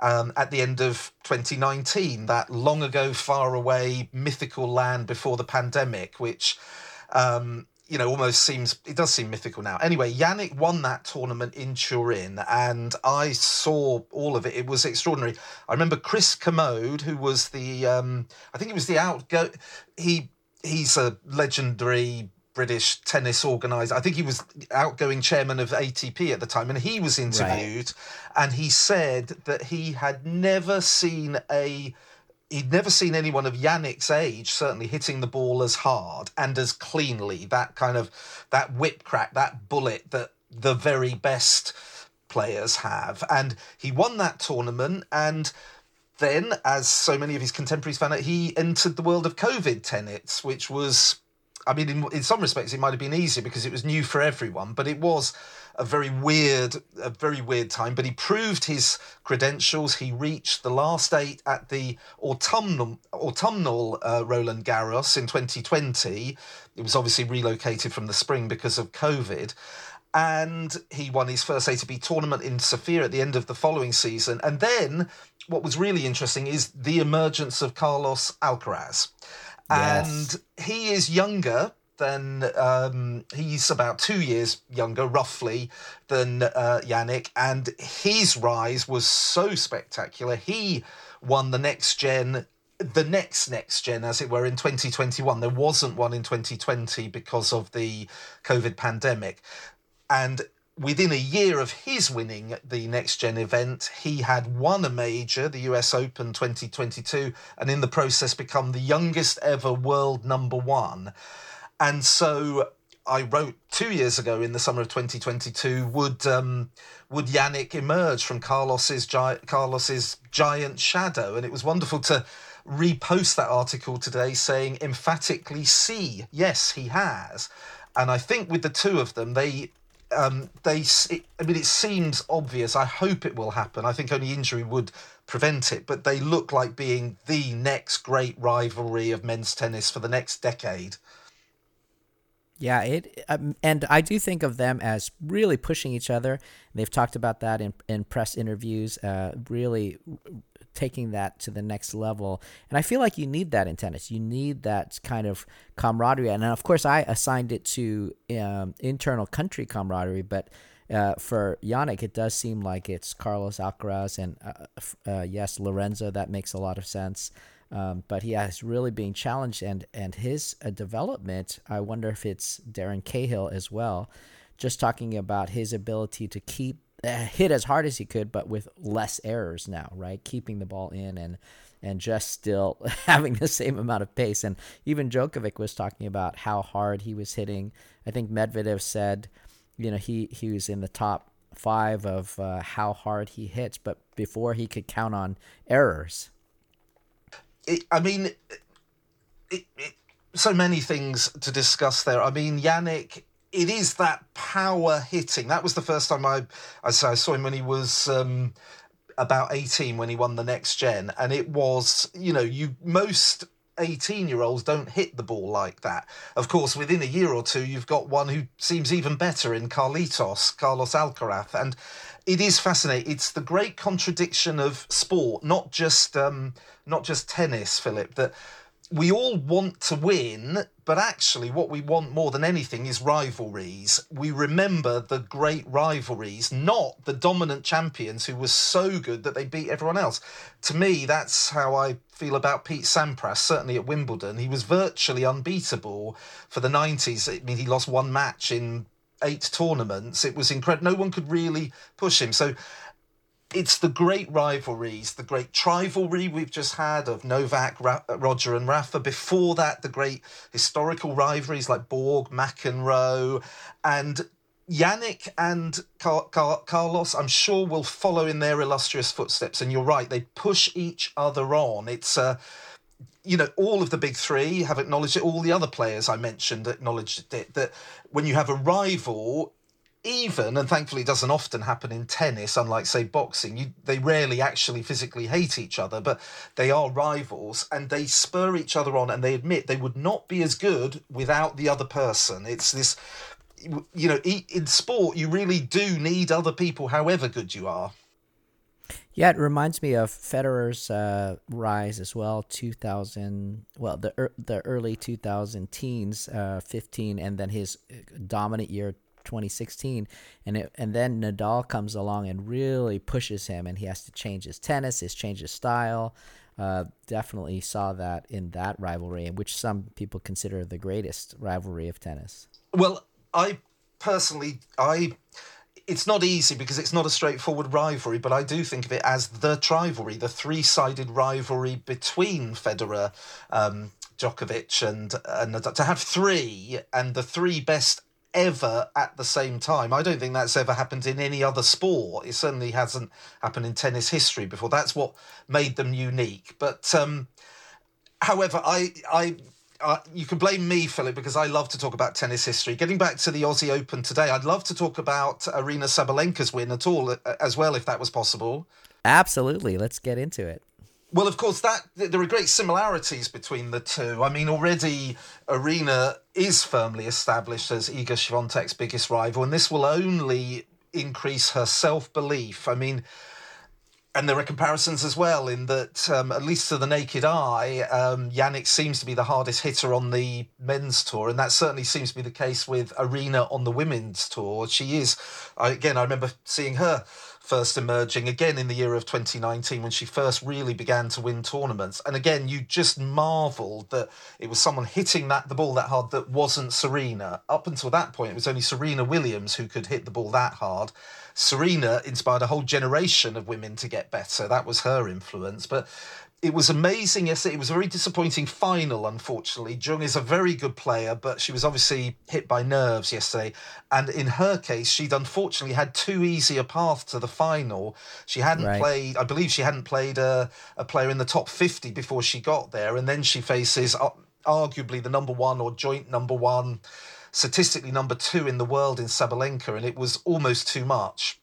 um, at the end of 2019, that long ago, far away, mythical land before the pandemic, which, um, you know, almost seems, it does seem mythical now. Anyway, Jannik won that tournament in Turin, and I saw all of it. It was extraordinary. I remember Chris Kermode, who was the, um, I think he was the outgo, he, he's a legendary British tennis organizer. I think he was outgoing chairman of ATP at the time, and he was interviewed, right. and he said that he had never seen a he'd never seen anyone of Jannik's age certainly hitting the ball as hard and as cleanly. That kind of that whip crack, that bullet that the very best players have, and he won that tournament and. Then, as so many of his contemporaries found out, he entered the world of COVID tennis, which was I mean, in, in some respects, it might have been easier because it was new for everyone, but it was a very weird, a very weird time. But he proved his credentials. He reached the last eight at the autumnal autumnal uh, Roland Garros in 2020. It was obviously relocated from the spring because of COVID. And he won his first ATP tournament in Sofia at the end of the following season. And then, what was really interesting is the emergence of Carlos Alcaraz. Yes. And he is younger than um, he's about two years younger, roughly, than uh, Jannik, and his rise was so spectacular. He won the next gen, the next next gen, as it were, in 2021. There wasn't one in 2020 because of the COVID pandemic, and within a year of his winning the next gen event, he had won a major, the US Open 2022, and in the process become the youngest ever world number one. And so I wrote two years ago in the summer of 2022 would um, would Jannik emerge from Carlos's gi- Carlos's giant shadow, and it was wonderful to repost that article today saying emphatically, "See, yes, he has." And I think with the two of them, they um, they, it, I mean, it seems obvious. I hope it will happen. I think only injury would prevent it, but they look like being the next great rivalry of men's tennis for the next decade. Yeah, it um, and I do think of them as really pushing each other. They've talked about that in in press interviews. Uh, really taking that to the next level. And I feel like you need that in tennis. You need that kind of camaraderie. And of course, I assigned it to um, internal country camaraderie, but. Uh, for Jannik, it does seem like it's Carlos Alcaraz and uh, uh, yes, Lorenzo. That makes a lot of sense. Um, but he has really being challenged, and and his uh, development. I wonder if it's Darren Cahill as well. Just talking about his ability to keep uh, hit as hard as he could, but with less errors now, right? Keeping the ball in and and just still having the same amount of pace. And even Djokovic was talking about how hard he was hitting. I think Medvedev said, you know, he he was in the top five of uh, how hard he hits, but before he could count on errors it, I mean, it, it, so many things to discuss there. I mean, Jannik, it is that power hitting. That was the first time I, I saw him when he was um, about 18 when he won the next gen. And it was, you know, you most 18 year olds don't hit the ball like that. Of course, within a year or two, you've got one who seems even better in Carlitos, Carlos Alcaraz. And it is fascinating. It's the great contradiction of sport, not just um, not just tennis, Phillip. That we all want to win, but actually, what we want more than anything is rivalries. We remember the great rivalries, not the dominant champions who were so good that they beat everyone else. To me, that's how I feel about Pete Sampras, certainly at Wimbledon. He was virtually unbeatable for the 90s. I mean, he lost one match in eight tournaments. It was incredible. No one could really push him. So it's the great rivalries, the great trivalry we've just had of Novak, Ra- Roger, and Rafa. Before that, the great historical rivalries like Borg, McEnroe, and Jannik and Car- Car- Carlos, I'm sure, will follow in their illustrious footsteps. And you're right, they push each other on. It's a uh, you know, all of the big three have acknowledged it. All the other players I mentioned acknowledged it. That when you have a rival, even and thankfully it doesn't often happen in tennis, unlike say boxing, you, they rarely actually physically hate each other, but they are rivals and they spur each other on, and they admit they would not be as good without the other person. It's this. You know, in sport, you really do need other people, however good you are. Yeah, it reminds me of Federer's uh, rise as well. Two thousand, well, the er, the early two thousand teens, uh, fifteen, and then his uh, dominant year 2016 and it, and then Nadal comes along and really pushes him and he has to change his tennis his change his style. Uh, definitely saw that in that rivalry which some people consider the greatest rivalry of tennis. Well I personally I it's not easy because it's not a straightforward rivalry, but I do think of it as the rivalry, the three-sided rivalry between Federer, um, Djokovic, and and to have three and the three best ever at the same time. I don't think that's ever happened in any other sport. It certainly hasn't happened in tennis history before. That's what made them unique. But um, however, I I uh, you can blame me, Phillip, because I love to talk about tennis history. Getting back to the Aussie Open today, I'd love to talk about Aryna Sabalenka's win at all, uh, as well, if that was possible. Absolutely. Let's get into it. Well, of course, that there are great similarities between the two. I mean, already Aryna is firmly established as Iga Swiatek's biggest rival, and this will only increase her self belief. I mean, and there are comparisons as well in that, um, at least to the naked eye, um, Jannik seems to be the hardest hitter on the men's tour, and that certainly seems to be the case with Aryna on the women's tour. She is, again, I remember seeing her first emerging again in the year of 2019 when she first really began to win tournaments. And again, you just marveled that it was someone hitting that the ball that hard that wasn't Serena. Up until that point, it was only Serena Williams who could hit the ball that hard. Serena inspired a whole generation of women to get better. That was her influence. But it was amazing yesterday. It was a very disappointing final, unfortunately. Zheng is a very good player, but she was obviously hit by nerves yesterday. And in her case, she'd unfortunately had too easy a path to the final. She hadn't right. played, I believe she hadn't played a, a player in the top 50 before she got there. And then she faces uh, arguably the number one or joint number one, statistically number two in the world in Sabalenka. And it was almost too much.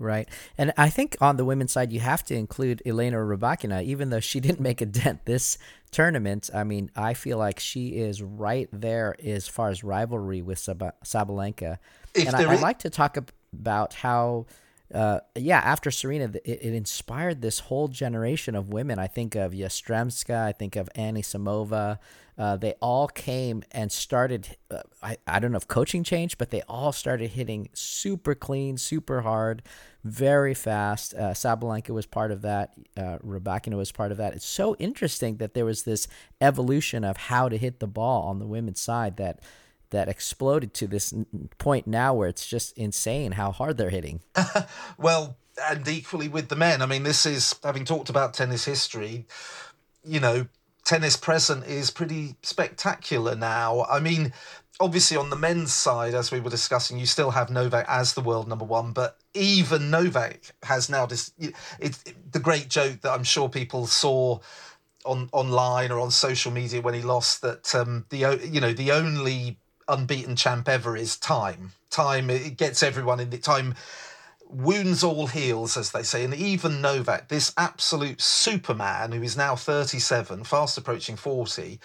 Right. And I think on the women's side, you have to include Elena Rybakina, even though she didn't make a dent this tournament. I mean, I feel like she is right there as far as rivalry with Sab- Sabalenka. If and I, would like to talk about how uh, yeah, after Serena, it, it, inspired this whole generation of women. I think of Yastremska, I think of Anisimova. Uh, they all came and started. Uh, I, I don't know if coaching changed, but they all started hitting super clean, super hard, very fast. Uh, Sabalenka was part of that. Uh, Rybakina was part of that. It's so interesting that there was this evolution of how to hit the ball on the women's side that that exploded to this point now where it's just insane how hard they're hitting. well, and equally with the men. I mean, this is having talked about tennis history. You know, tennis present is pretty spectacular now. I mean, obviously on the men's side, as we were discussing, you still have Novak as the world number one, but even Novak has now this. It's it, the great joke that I'm sure people saw on online or on social media when he lost that um, the you know the only unbeaten champ ever is time. Time it gets everyone in the time wounds all heals, as they say. And even Novak, this absolute superman who is now 37, fast approaching 40,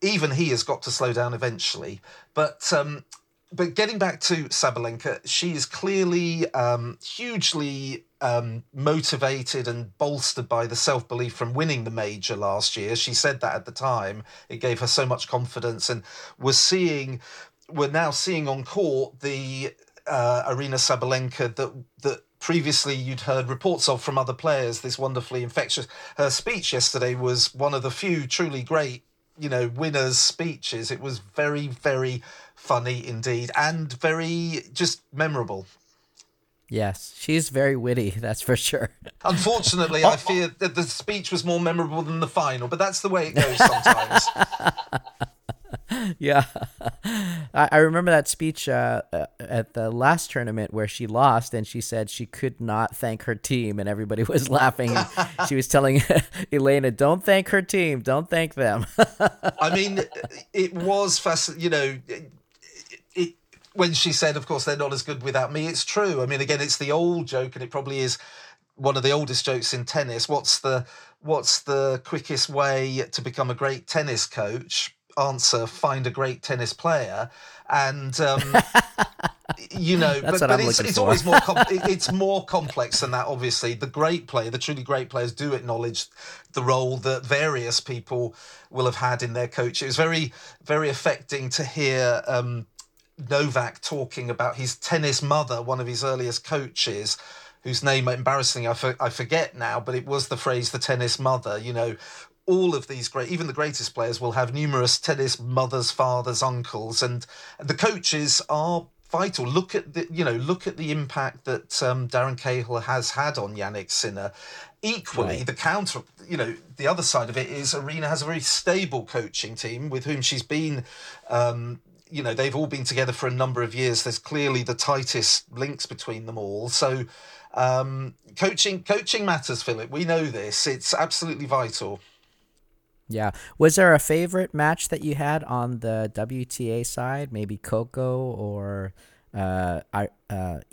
even he has got to slow down eventually. But um, but getting back to Sabalenka, she is clearly um, hugely um, motivated and bolstered by the self belief from winning the major last year. She said that at the time. It gave her so much confidence, and we're seeing, we're now seeing on court the uh, Aryna Sabalenka that that previously you'd heard reports of from other players. This wonderfully infectious. Her speech yesterday was one of the few truly great, you know, winners' speeches. It was very, very funny indeed, and very just memorable. Yes, she's very witty, that's for sure. Unfortunately, I fear that the speech was more memorable than the final, but that's the way it goes sometimes. yeah, I, I, remember that speech uh, uh, at the last tournament where she lost, and she said she could not thank her team, and everybody was laughing. she was telling Elena, "Don't thank her team, don't thank them." I mean, it was fascinating. You know, it, it, when she said, "Of course, they're not as good without me." It's true. I mean, again, it's the old joke, and it probably is one of the oldest jokes in tennis. What's the what's the quickest way to become a great tennis coach? answer find a great tennis player and um, you know but, but it's, it's always more com- it's more complex than that obviously the great player the truly great players do acknowledge the role that various people will have had in their coach it was very very affecting to hear um, novak talking about his tennis mother one of his earliest coaches whose name embarrassingly I, for, I forget now but it was the phrase the tennis mother you know all of these great, even the greatest players, will have numerous tennis mothers, fathers, uncles, and the coaches are vital. Look at the, you know, look at the impact that um, Darren Cahill has had on Jannik Sinner. Equally, right. the counter, you know, the other side of it is Aryna has a very stable coaching team with whom she's been. Um, you know, they've all been together for a number of years. There's clearly the tightest links between them all. So, um, coaching coaching matters, Phillip. We know this. It's absolutely vital. Yeah. Was there a favorite match that you had on the WTA side? Maybe Coco or uh, uh,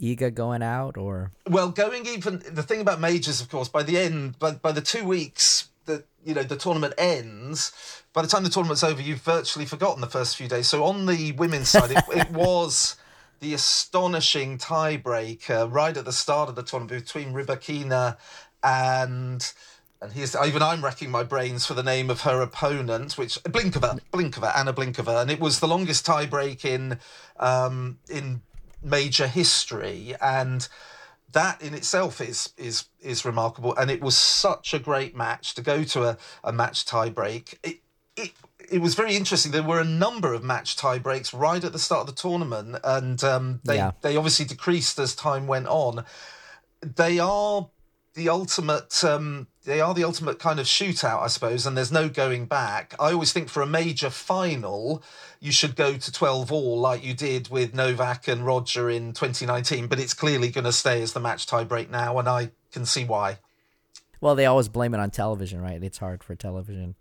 Iga going out or? Well, going even the thing about majors, of course, by the end, by, by the two weeks that you know the tournament ends, by the time the tournament's over, you've virtually forgotten the first few days. So on the women's side, it, it was the astonishing tiebreaker right at the start of the tournament between Rybakina and and here's even I'm racking my brains for the name of her opponent, which Blinkova, Blinkova, Anna Blinkova, and it was the longest tiebreak in um, in major history, and that in itself is is is remarkable. And it was such a great match to go to a, a match tiebreak. It, it it was very interesting. There were a number of match tiebreaks right at the start of the tournament, and um, they yeah. they obviously decreased as time went on. They are the ultimate um, they are the ultimate kind of shootout, I suppose, and there's no going back. I always think for a major final, you should go to 12 all like you did with Novak and Roger in 2019, but it's clearly going to stay as the match tiebreak now, and I can see why. Well, they always blame it on television, right? It's hard for television.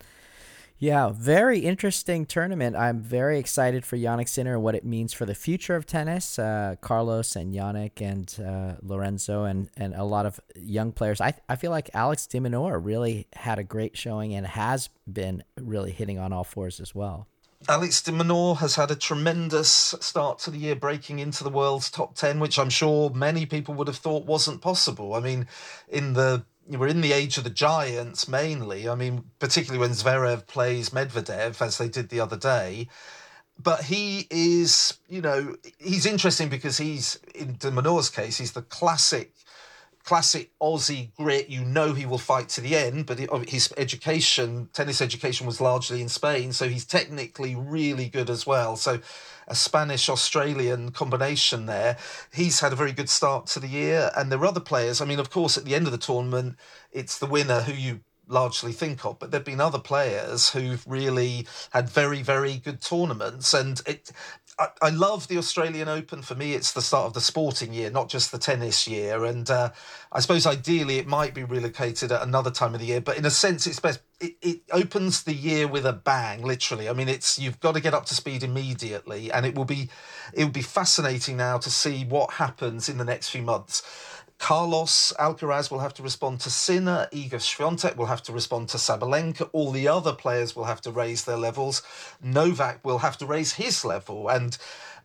Yeah, very interesting tournament. I'm very excited for Jannik Sinner and what it means for the future of tennis. Uh, Carlos and Jannik and uh, Lorenzo and, and a lot of young players. I, I feel like Alex de really had a great showing and has been really hitting on all fours as well. Alex de Minaur has had a tremendous start to the year, breaking into the world's top 10, which I'm sure many people would have thought wasn't possible. I mean, in the we're in the age of the giants mainly. I mean, particularly when Zverev plays Medvedev, as they did the other day. But he is, you know, he's interesting because he's, in de Minaur's case, he's the classic classic Aussie grit. You know he will fight to the end, but his education, tennis education, was largely in Spain, so he's technically really good as well. So a Spanish Australian combination there. He's had a very good start to the year, and there are other players. I mean, of course, at the end of the tournament, it's the winner who you largely think of, but there've been other players who've really had very, very good tournaments. And it, I, love the Australian Open. For me, it's the start of the sporting year, not just the tennis year. And uh, I suppose ideally it might be relocated at another time of the year, but in a sense, it's best. It, it opens the year with a bang, literally. I mean, it's you've got to get up to speed immediately, and it will be it will be fascinating now to see what happens in the next few months. Carlos Alcaraz will have to respond to Sinner. Iga Swiatek will have to respond to Sabalenka. All the other players will have to raise their levels. Novak will have to raise his level. And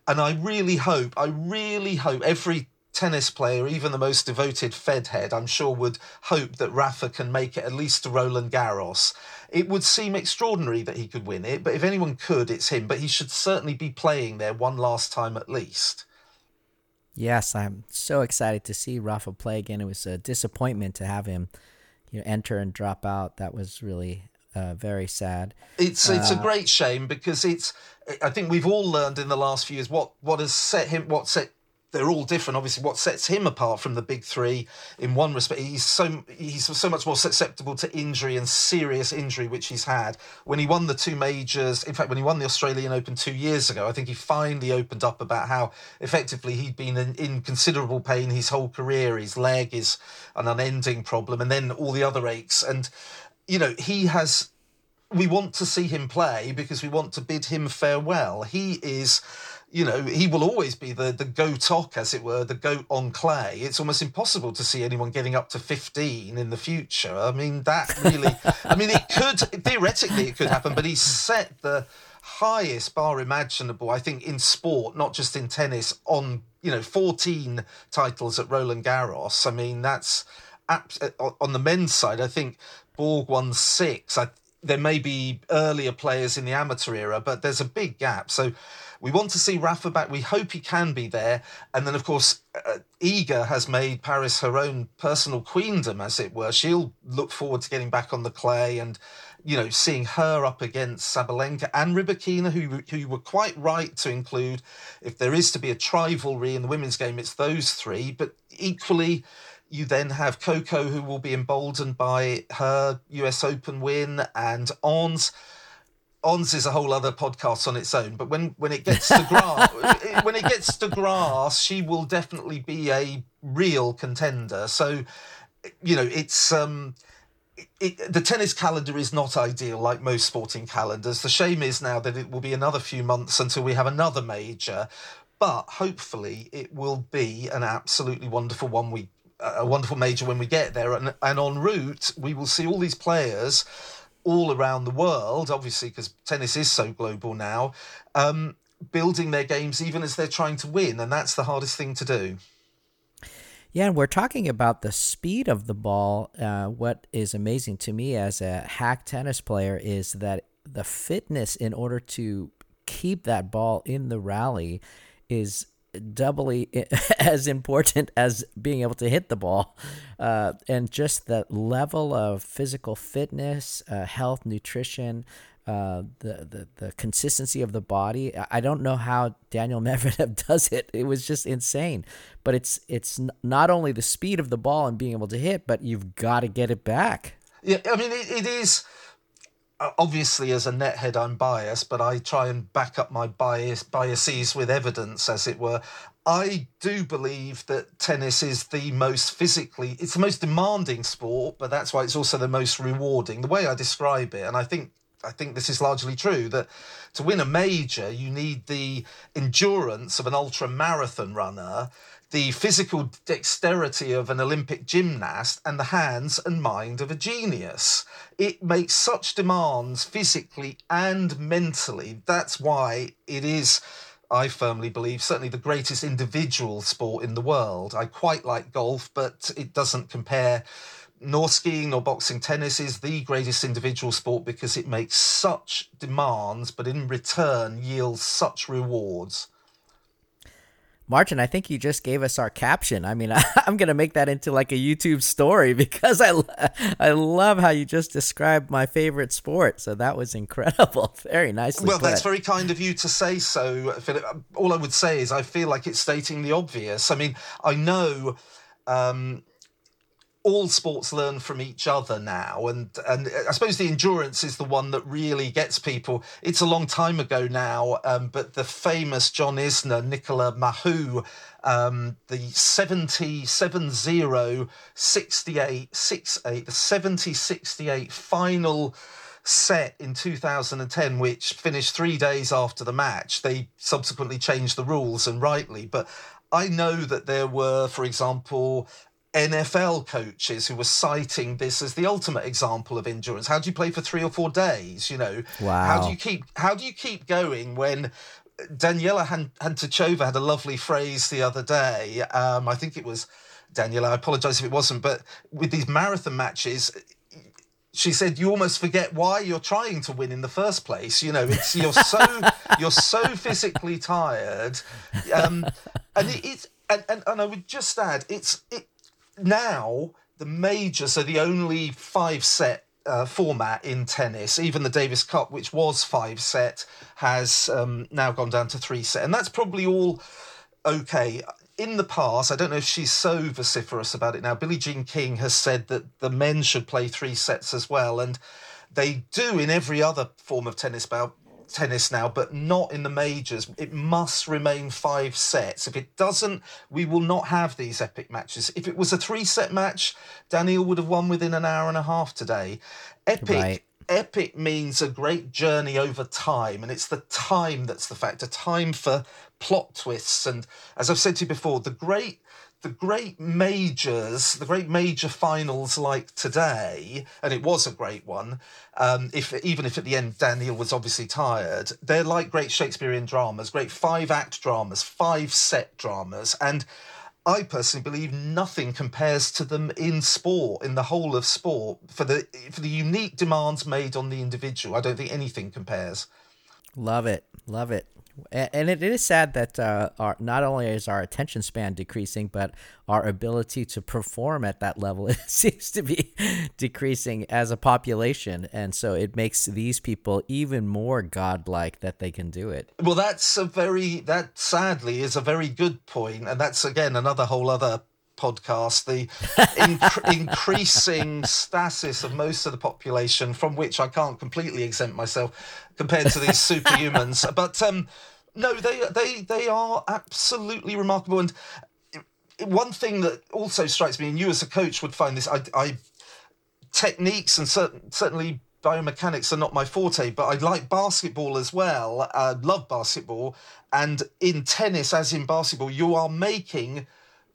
and I really hope, I really hope every tennis player, even the most devoted Fed head, I'm sure would hope that Rafa can make it at least to Roland Garros. It would seem extraordinary that he could win it, but if anyone could, it's him. But he should certainly be playing there one last time at least. Yes, I'm so excited to see Rafa play again. It was a disappointment to have him, you know, enter and drop out. That was really uh, very sad. It's it's uh, a great shame because it's. I think we've all learned in the last few years what what has set him what set they're all different. Obviously, what sets him apart from the big three, in one respect, he's so he's so much more susceptible to injury and serious injury, which he's had. When he won the two majors, in fact, when he won the Australian Open two years ago, I think he finally opened up about how effectively he'd been in, in considerable pain his whole career. His leg is an unending problem, and then all the other aches. And you know, he has. We want to see him play because we want to bid him farewell. He is you know, he will always be the the goat as it were, the goat on clay. It's almost impossible to see anyone getting up to 15 in the future. I mean, that really, I mean, it could, theoretically, it could happen, but he set the highest bar imaginable, I think, in sport, not just in tennis, on, you know, 14 titles at Roland Garros. I mean, that's uh, on the men's side, I think Borg won six. I, there may be earlier players in the amateur era, but there's a big gap. So, we want to see Rafa back. We hope he can be there. And then, of course, uh, has made Paris her own personal queendom, as it were. She'll look forward to getting back on the clay and, you know, seeing her up against Sabalenka and Rybakina, who, who you were quite right to include. If there is to be a rivalry in the women's game, it's those three. But equally, you then have Coco, who will be emboldened by her US Open win, and Ons Ons is a whole other podcast on its own, but when, when it gets to grass, when it gets to grass, she will definitely be a real contender. So, you know, it's um, it, the tennis calendar is not ideal like most sporting calendars. The shame is now that it will be another few months until we have another major, but hopefully it will be an absolutely wonderful one. We a wonderful major when we get there, and and en route we will see all these players all around the world, obviously, because tennis is so global now, um, building their games even as they're trying to win. And that's the hardest thing to do. Yeah, and we're talking about the speed of the ball. Uh, what is amazing to me as a hack tennis player is that the fitness in order to keep that ball in the rally is doubly as important as being able to hit the ball. Uh, and just that level of physical fitness, uh, health, nutrition, uh, the, the the consistency of the body. I don't know how Daniil Medvedev does it. It was just insane. But it's it's not only the speed of the ball and being able to hit, but you've got to get it back. Yeah, I mean it, it is obviously as a nethead i'm biased but i try and back up my bias biases with evidence as it were. I do believe that tennis is the most physically it's the most demanding sport but that's why it's also the most rewarding. The way i describe it and i think I think this is largely true that to win a major, you need the endurance of an ultra marathon runner the physical dexterity of an Olympic gymnast and the hands and mind of a genius. It makes such demands physically and mentally. That's why it is, I firmly believe, certainly the greatest individual sport in the world. I quite like golf, but it doesn't compare. Nor skiing nor boxing, tennis is the greatest individual sport because it makes such demands, but in return yields such rewards. Martin, I think you just gave us our caption. I mean, I, am going to make that into like a YouTube story because I, I love how you just described my favorite sport. So that was incredible. Very nicely. Well, put. that's very kind of you to say so, Philip. All I would say is I feel like it's stating the obvious. I mean, I know um, all sports learn from each other now and and i suppose the endurance is the one that really gets people. It's a long time ago now um, but the famous john isner nicola mahut um, the 70 70 68 68 the 70 68 final set in 2010 which finished three days after the match. They subsequently changed the rules and rightly but I know that there were, for example, NFL coaches who were citing this as the ultimate example of endurance. How do you play for three or four days? You know, wow. how do you keep how do you keep going when Daniela Hantuchová had a lovely phrase the other day. Um, I think it was Daniela. I apologise if it wasn't, but with these marathon matches, she said you almost forget why you're trying to win in the first place. You know, it's you're so you're so physically tired, um, and it, it's and, and and I would just add it's it now the majors are the only five set uh, format in tennis. Even the Davis Cup, which was five set, has um, now gone down to three set, and that's probably all okay. In the past, I don't know if she's so vociferous about it now. Billie Jean King has said that the men should play three sets as well, and they do in every other form of tennis bout tennis now, but not in the majors. It must remain five sets. If it doesn't, we will not have these epic matches. If it was a three set match, Daniil would have won within an hour and a half today. Epic. Right. Epic means a great journey over time, and it's the time that's the factor. Time for plot twists, and as I've said to you before, the great the great majors, the great major finals like today, and it was a great one. Um, if even if at the end Daniil was obviously tired, they're like great Shakespearean dramas, great five act dramas, five set dramas, and I personally believe nothing compares to them in sport, in the whole of sport, for the for the unique demands made on the individual. I don't think anything compares. Love it, love it and it is sad that uh, our not only is our attention span decreasing, but our ability to perform at that level seems to be decreasing as a population, and so it makes these people even more godlike that they can do it. Well, that's a very that sadly is a very good point, and that's again another whole other podcast, the inc- increasing stasis of most of the population, from which I can't completely exempt myself compared to these superhumans. But um, no, they they they are absolutely remarkable. And one thing that also strikes me, and you as a coach would find this, I, I techniques and certain, certainly biomechanics are not my forte, but I like basketball as well. I love basketball, and in tennis, as in basketball, you are making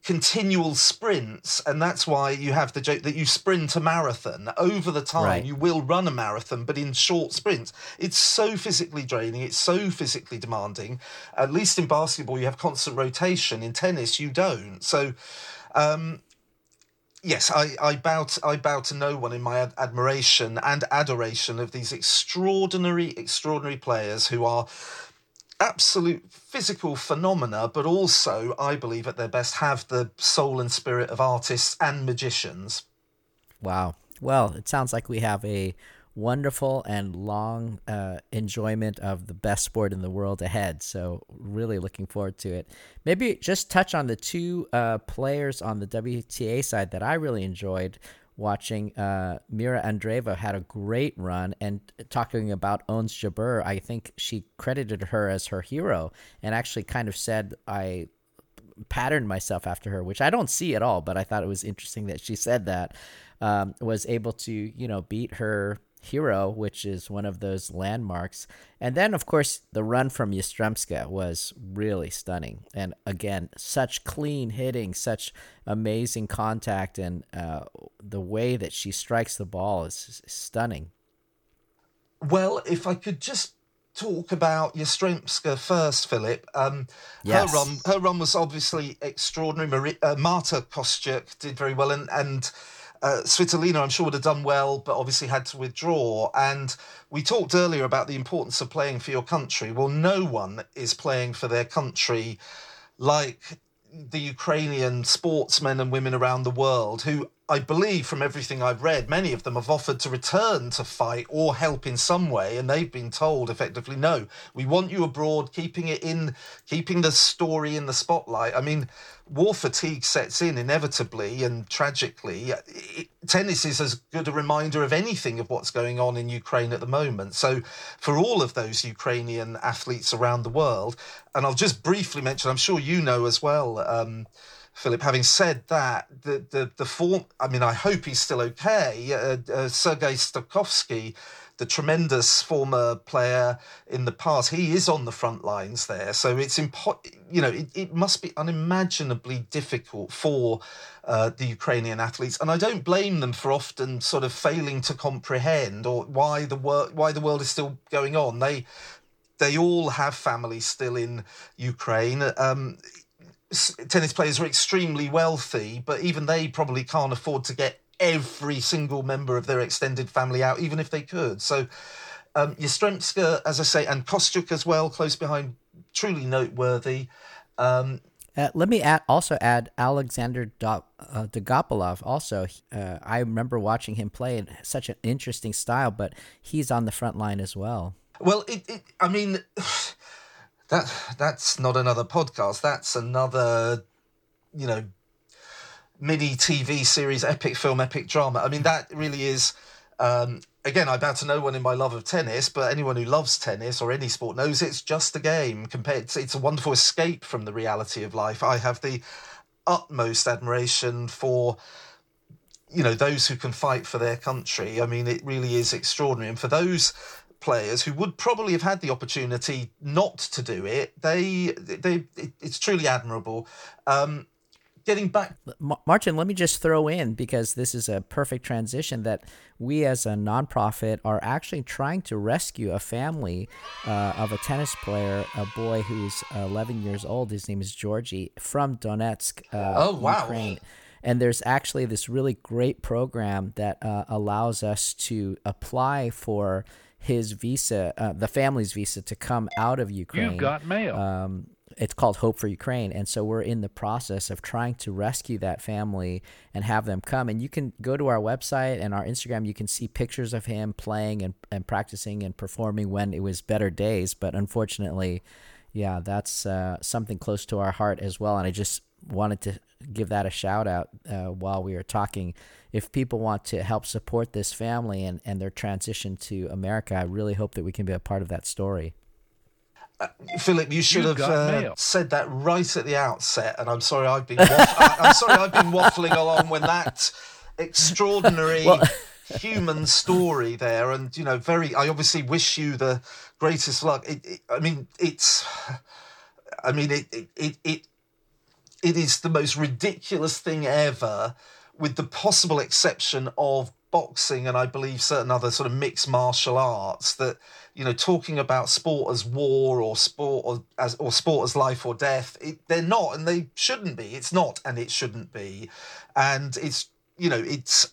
continual sprints and that's why you have the joke that you sprint a marathon. Over the time right. you will run a marathon but in short sprints. It's so physically draining it's so physically demanding. At least in basketball you have constant rotation. In tennis you don't. So um, yes, I, I bow to, I bow to no one in my ad- admiration and adoration of these extraordinary, extraordinary players who are absolute physical phenomena, but also, I believe, at their best, have the soul and spirit of artists and magicians. Wow. Well, it sounds like we have a wonderful and long uh, enjoyment of the best sport in the world ahead. So, really looking forward to it. Maybe just touch on the two uh, players on the WTA side that I really enjoyed watching uh, Mira Andreeva had a great run. And talking about Ons Jabeur, I think she credited her as her hero and actually kind of said I patterned myself after her, which I don't see at all, but I thought it was interesting that she said that um, was able to you know beat her hero, which is one of those landmarks. And then, of course, the run from Yastremska was really stunning. And again, such clean hitting, such amazing contact, and uh, the way that she strikes the ball is, is stunning. Well, if I could just talk about Yastremska first, Philip. Um, yes. Her run, her run was obviously extraordinary. Marie, uh, Marta Kostyuk did very well, and and uh, Svitolina, I'm sure, would have done well, but obviously had to withdraw. And we talked earlier about the importance of playing for your country. Well, no one is playing for their country like the Ukrainian sportsmen and women around the world who I believe from everything I've read, many of them have offered to return to fight or help in some way, and they've been told effectively, no, we want you abroad, keeping it in, keeping the story in the spotlight. I mean, war fatigue sets in inevitably and tragically. It, tennis is as good a reminder of anything of what's going on in Ukraine at the moment. So, for all of those Ukrainian athletes around the world, and I'll just briefly mention, I'm sure you know as well. Um, Philip, having said that, the the the form. I mean, I hope he's still okay. Uh, uh, Sergei Stakhovsky, the tremendous former player in the past, he is on the front lines there. So it's impo- You know, it, it must be unimaginably difficult for uh, the Ukrainian athletes, and I don't blame them for often sort of failing to comprehend or why the world why the world is still going on. They they all have families still in Ukraine. Um, tennis players are extremely wealthy, but even they probably can't afford to get every single member of their extended family out, even if they could. So, um, Yastremska, as I say, and Kostyuk as well, close behind, truly noteworthy. Um, uh, let me add, also add Alexander Do- uh. Also, uh, I remember watching him play in such an interesting style, but he's on the front line as well. Well, it, it I mean. that that's not another podcast. That's another, you know, mini TV series, epic film, epic drama. I mean, that really is. Um, again, I bow to no one in my love of tennis, but anyone who loves tennis or any sport knows it's just a game. Compared, to, it's a wonderful escape from the reality of life. I have the utmost admiration for you know those who can fight for their country. I mean, it really is extraordinary, and for those players who would probably have had the opportunity not to do it. They, they, it, it's truly admirable. Um, getting back, Martin, let me just throw in because this is a perfect transition that we as a nonprofit are actually trying to rescue a family uh, of a tennis player, a boy who's 11 years old. His name is Georgie from Donetsk, uh, oh, wow. Ukraine. And there's actually this really great program that uh, allows us to apply for his visa, uh, the family's visa, to come out of Ukraine. You've got mail. Um, it's called Hope for Ukraine. And so we're in the process of trying to rescue that family and have them come. And you can go to our website and our Instagram. You can see pictures of him playing and, and practicing and performing when it was better days. But unfortunately, yeah, that's uh, something close to our heart as well. And I just wanted to give that a shout out uh, while we were talking. If people want to help support this family and, and their transition to America, I really hope that we can be a part of that story. Uh, Philip, you should You've have uh, said that right at the outset, and I'm sorry I've been waff- I, am sorry I've been waffling along when that extraordinary well, human story there, and you know, very. I obviously wish you the greatest luck. It, it, I mean, it's. I mean, it, it it it is the most ridiculous thing ever with the possible exception of boxing and I believe certain other sort of mixed martial arts that you know talking about sport as war or sport or as or sport as life or death it, they're not and they shouldn't be. It's not and it shouldn't be. And it's you know it's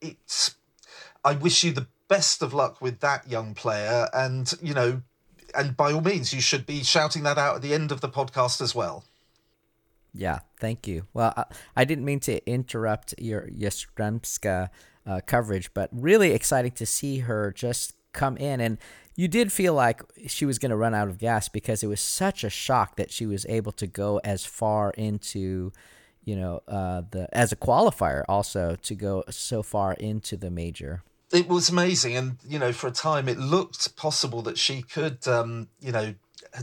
it's I wish you the best of luck with that young player. And you know and by all means you should be shouting that out at the end of the podcast as well yeah, thank you. Well, I, I didn't mean to interrupt your Yastremska uh, coverage, but really exciting to see her just come in. And you did feel like she was going to run out of gas because it was such a shock that she was able to go as far into, you know, uh, the as a qualifier also to go so far into the major. It was amazing, and you know, for a time it looked possible that she could, um, you know,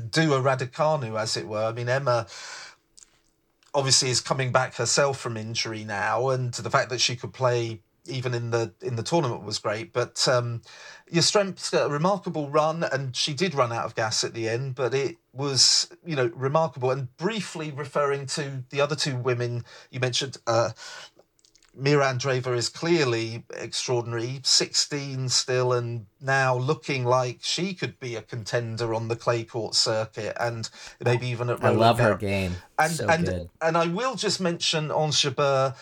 do a Raducanu, as it were. I mean, Emma obviously is coming back herself from injury now, and the fact that she could play even in the in the tournament was great. But um, Yastremska, a remarkable run, and she did run out of gas at the end, but it was you know remarkable. And briefly referring to the other two women you mentioned. Uh, Mira Andreeva is clearly extraordinary, 16 still, and now looking like she could be a contender on the clay court circuit and maybe even at Roland I love her game. And so and good. and I will just mention on Jabeur.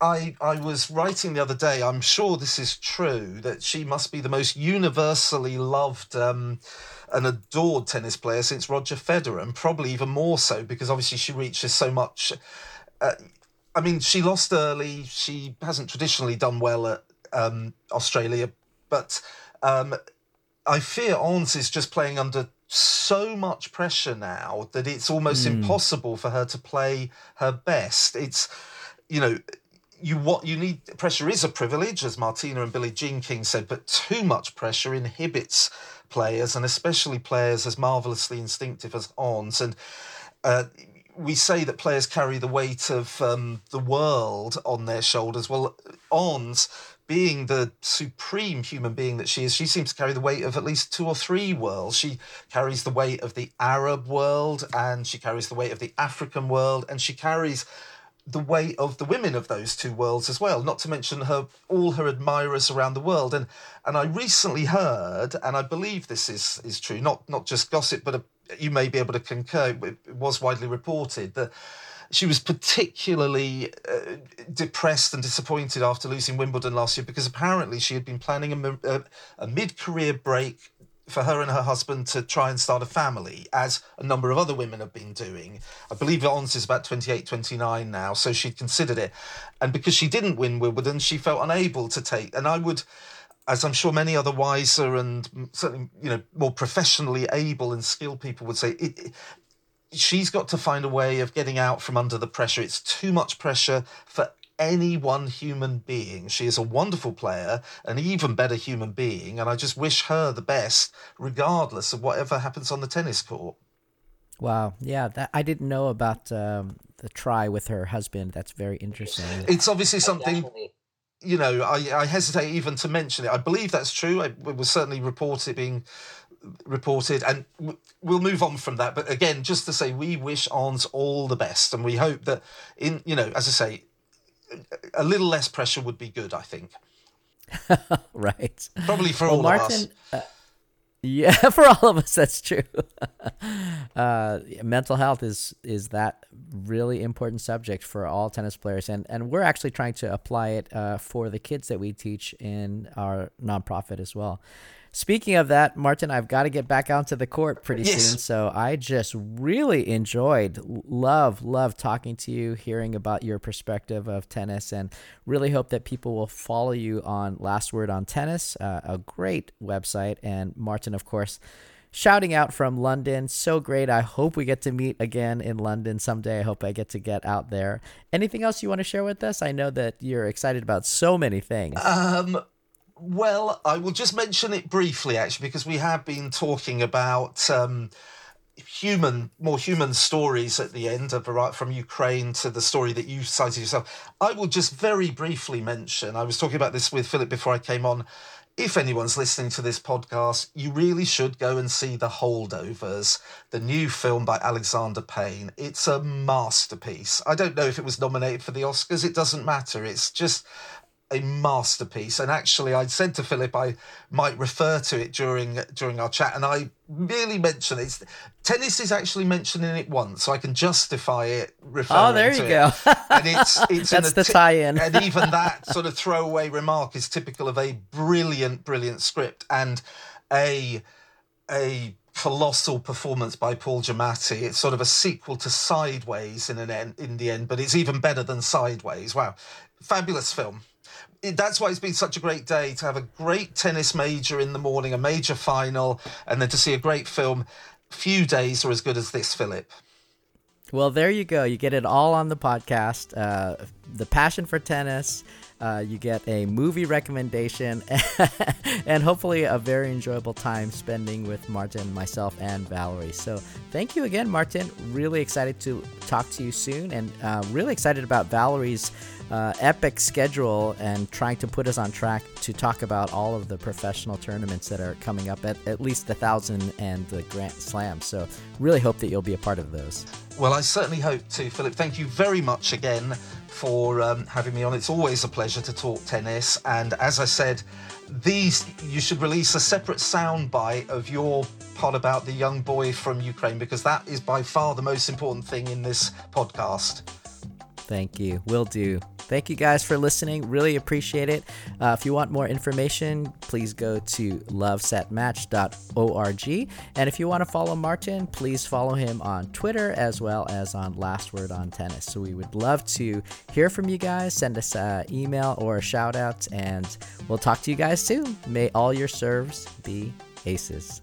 I I was writing the other day. I'm sure this is true that she must be the most universally loved um, and adored tennis player since Roger Federer, and probably even more so because obviously she reaches so much. Uh, I mean, she lost early. She hasn't traditionally done well at um, Australia, but um, I fear Ons is just playing under so much pressure now that it's almost impossible for her to play her best. It's, you know, you what you need pressure is a privilege, as Martina and Billie Jean King said, but too much pressure inhibits players and especially players as marvelously instinctive as Ons. And uh, we say that players carry the weight of um, the world on their shoulders. Well, Ons, being the supreme human being that she is, she seems to carry the weight of at least two or three worlds. She carries the weight of the Arab world, and she carries the weight of the African world, and she carries the weight of the women of those two worlds as well. Not to mention her all her admirers around the world. And and I recently heard, and I believe this is is true, not not just gossip, but a, you may be able to concur. It was widely reported that she was particularly uh, depressed and disappointed after losing Wimbledon last year because apparently she had been planning a, a, a mid-career break for her and her husband to try and start a family, as a number of other women have been doing. I believe Ons is about 28, 29 now, so she'd considered it. And because she didn't win Wimbledon, she felt unable to take. And I would, as I'm sure many other wiser and certainly, you know, more professionally able and skilled people would say, it, it- she's got to find a way of getting out from under the pressure. It's too much pressure for any one human being. She is a wonderful player, an even better human being, and I just wish her the best, regardless of whatever happens on the tennis court. Wow. Yeah, that I didn't know about um, the try with her husband. That's very interesting. It's obviously something. Definitely. You know, I, I hesitate even to mention it. I believe that's true. It was certainly reported being reported, and w- we'll move on from that. But again, just to say, we wish Ons all the best, and we hope that in you know, as I say, a little less pressure would be good. I think right. probably for Well, all of us. Martin, uh, yeah, for all of us, that's true. uh, mental health is is that really important subject for all tennis players, and and we're actually trying to apply it uh, for the kids that we teach in our nonprofit as well. Speaking of that, Martin, I've got to get back onto the court pretty Yes. soon. So I just really enjoyed, love, love talking to you, hearing about your perspective of tennis, and really hope that people will follow you on Last Word on Tennis, uh, a great website. And Martin, of course, shouting out from London. So great. I hope we get to meet again in London someday. I hope I get to get out there. Anything else you want to share with us? I know that you're excited about so many things. Um, well, I will just mention it briefly, actually, because we have been talking about um, human, more human stories at the end of from Ukraine to the story that you cited yourself. I will just very briefly mention. I was talking about this with Philip before I came on. If anyone's listening to this podcast, you really should go and see The Holdovers, the new film by Alexander Payne. It's a masterpiece. I don't know if it was nominated for the Oscars, it doesn't matter. It's just a masterpiece and actually I'd said to philip i might refer to it during during our chat and i merely mention it. tennis is actually mentioned in it once so i can justify it referring Oh, there you it. go. and it's it's in That's a the ti- tie-in. and even that sort of throwaway remark is typical of a brilliant brilliant script and a a colossal performance by Paul Giamatti. It's sort of a sequel to Sideways in an end, in the end, but it's even better than Sideways. Wow, fabulous film. That's why it's been such a great day to have a great tennis major in the morning, a major final, and then to see a great film. Few days are as good as this, Philip. Well, there you go. You get it all on the podcast. Uh, the passion for tennis. Uh, you get a movie recommendation, and hopefully a very enjoyable time spending with Martin, myself, and Valerie. So, thank you again, Martin. Really excited to talk to you soon, and uh, really excited about Valerie's uh, epic schedule and trying to put us on track to talk about all of the professional tournaments that are coming up at at least the thousand and the Grand Slam. So really hope that you'll be a part of those. Well, I certainly hope to, Philip. Thank you very much again for um, having me on. It's always a pleasure to talk tennis. And as I said, these you should release a separate soundbite of your pod about the young boy from Ukraine because that is by far the most important thing in this podcast. Thank you. Will do. Thank you guys for listening. Really appreciate it. Uh, if you want more information, please go to lovesetmatch.org. And if you want to follow Martin, please follow him on Twitter as well as on Last Word on Tennis. So we would love to hear from you guys. Send us an email or a shout out, and we'll talk to you guys soon. May all your serves be aces.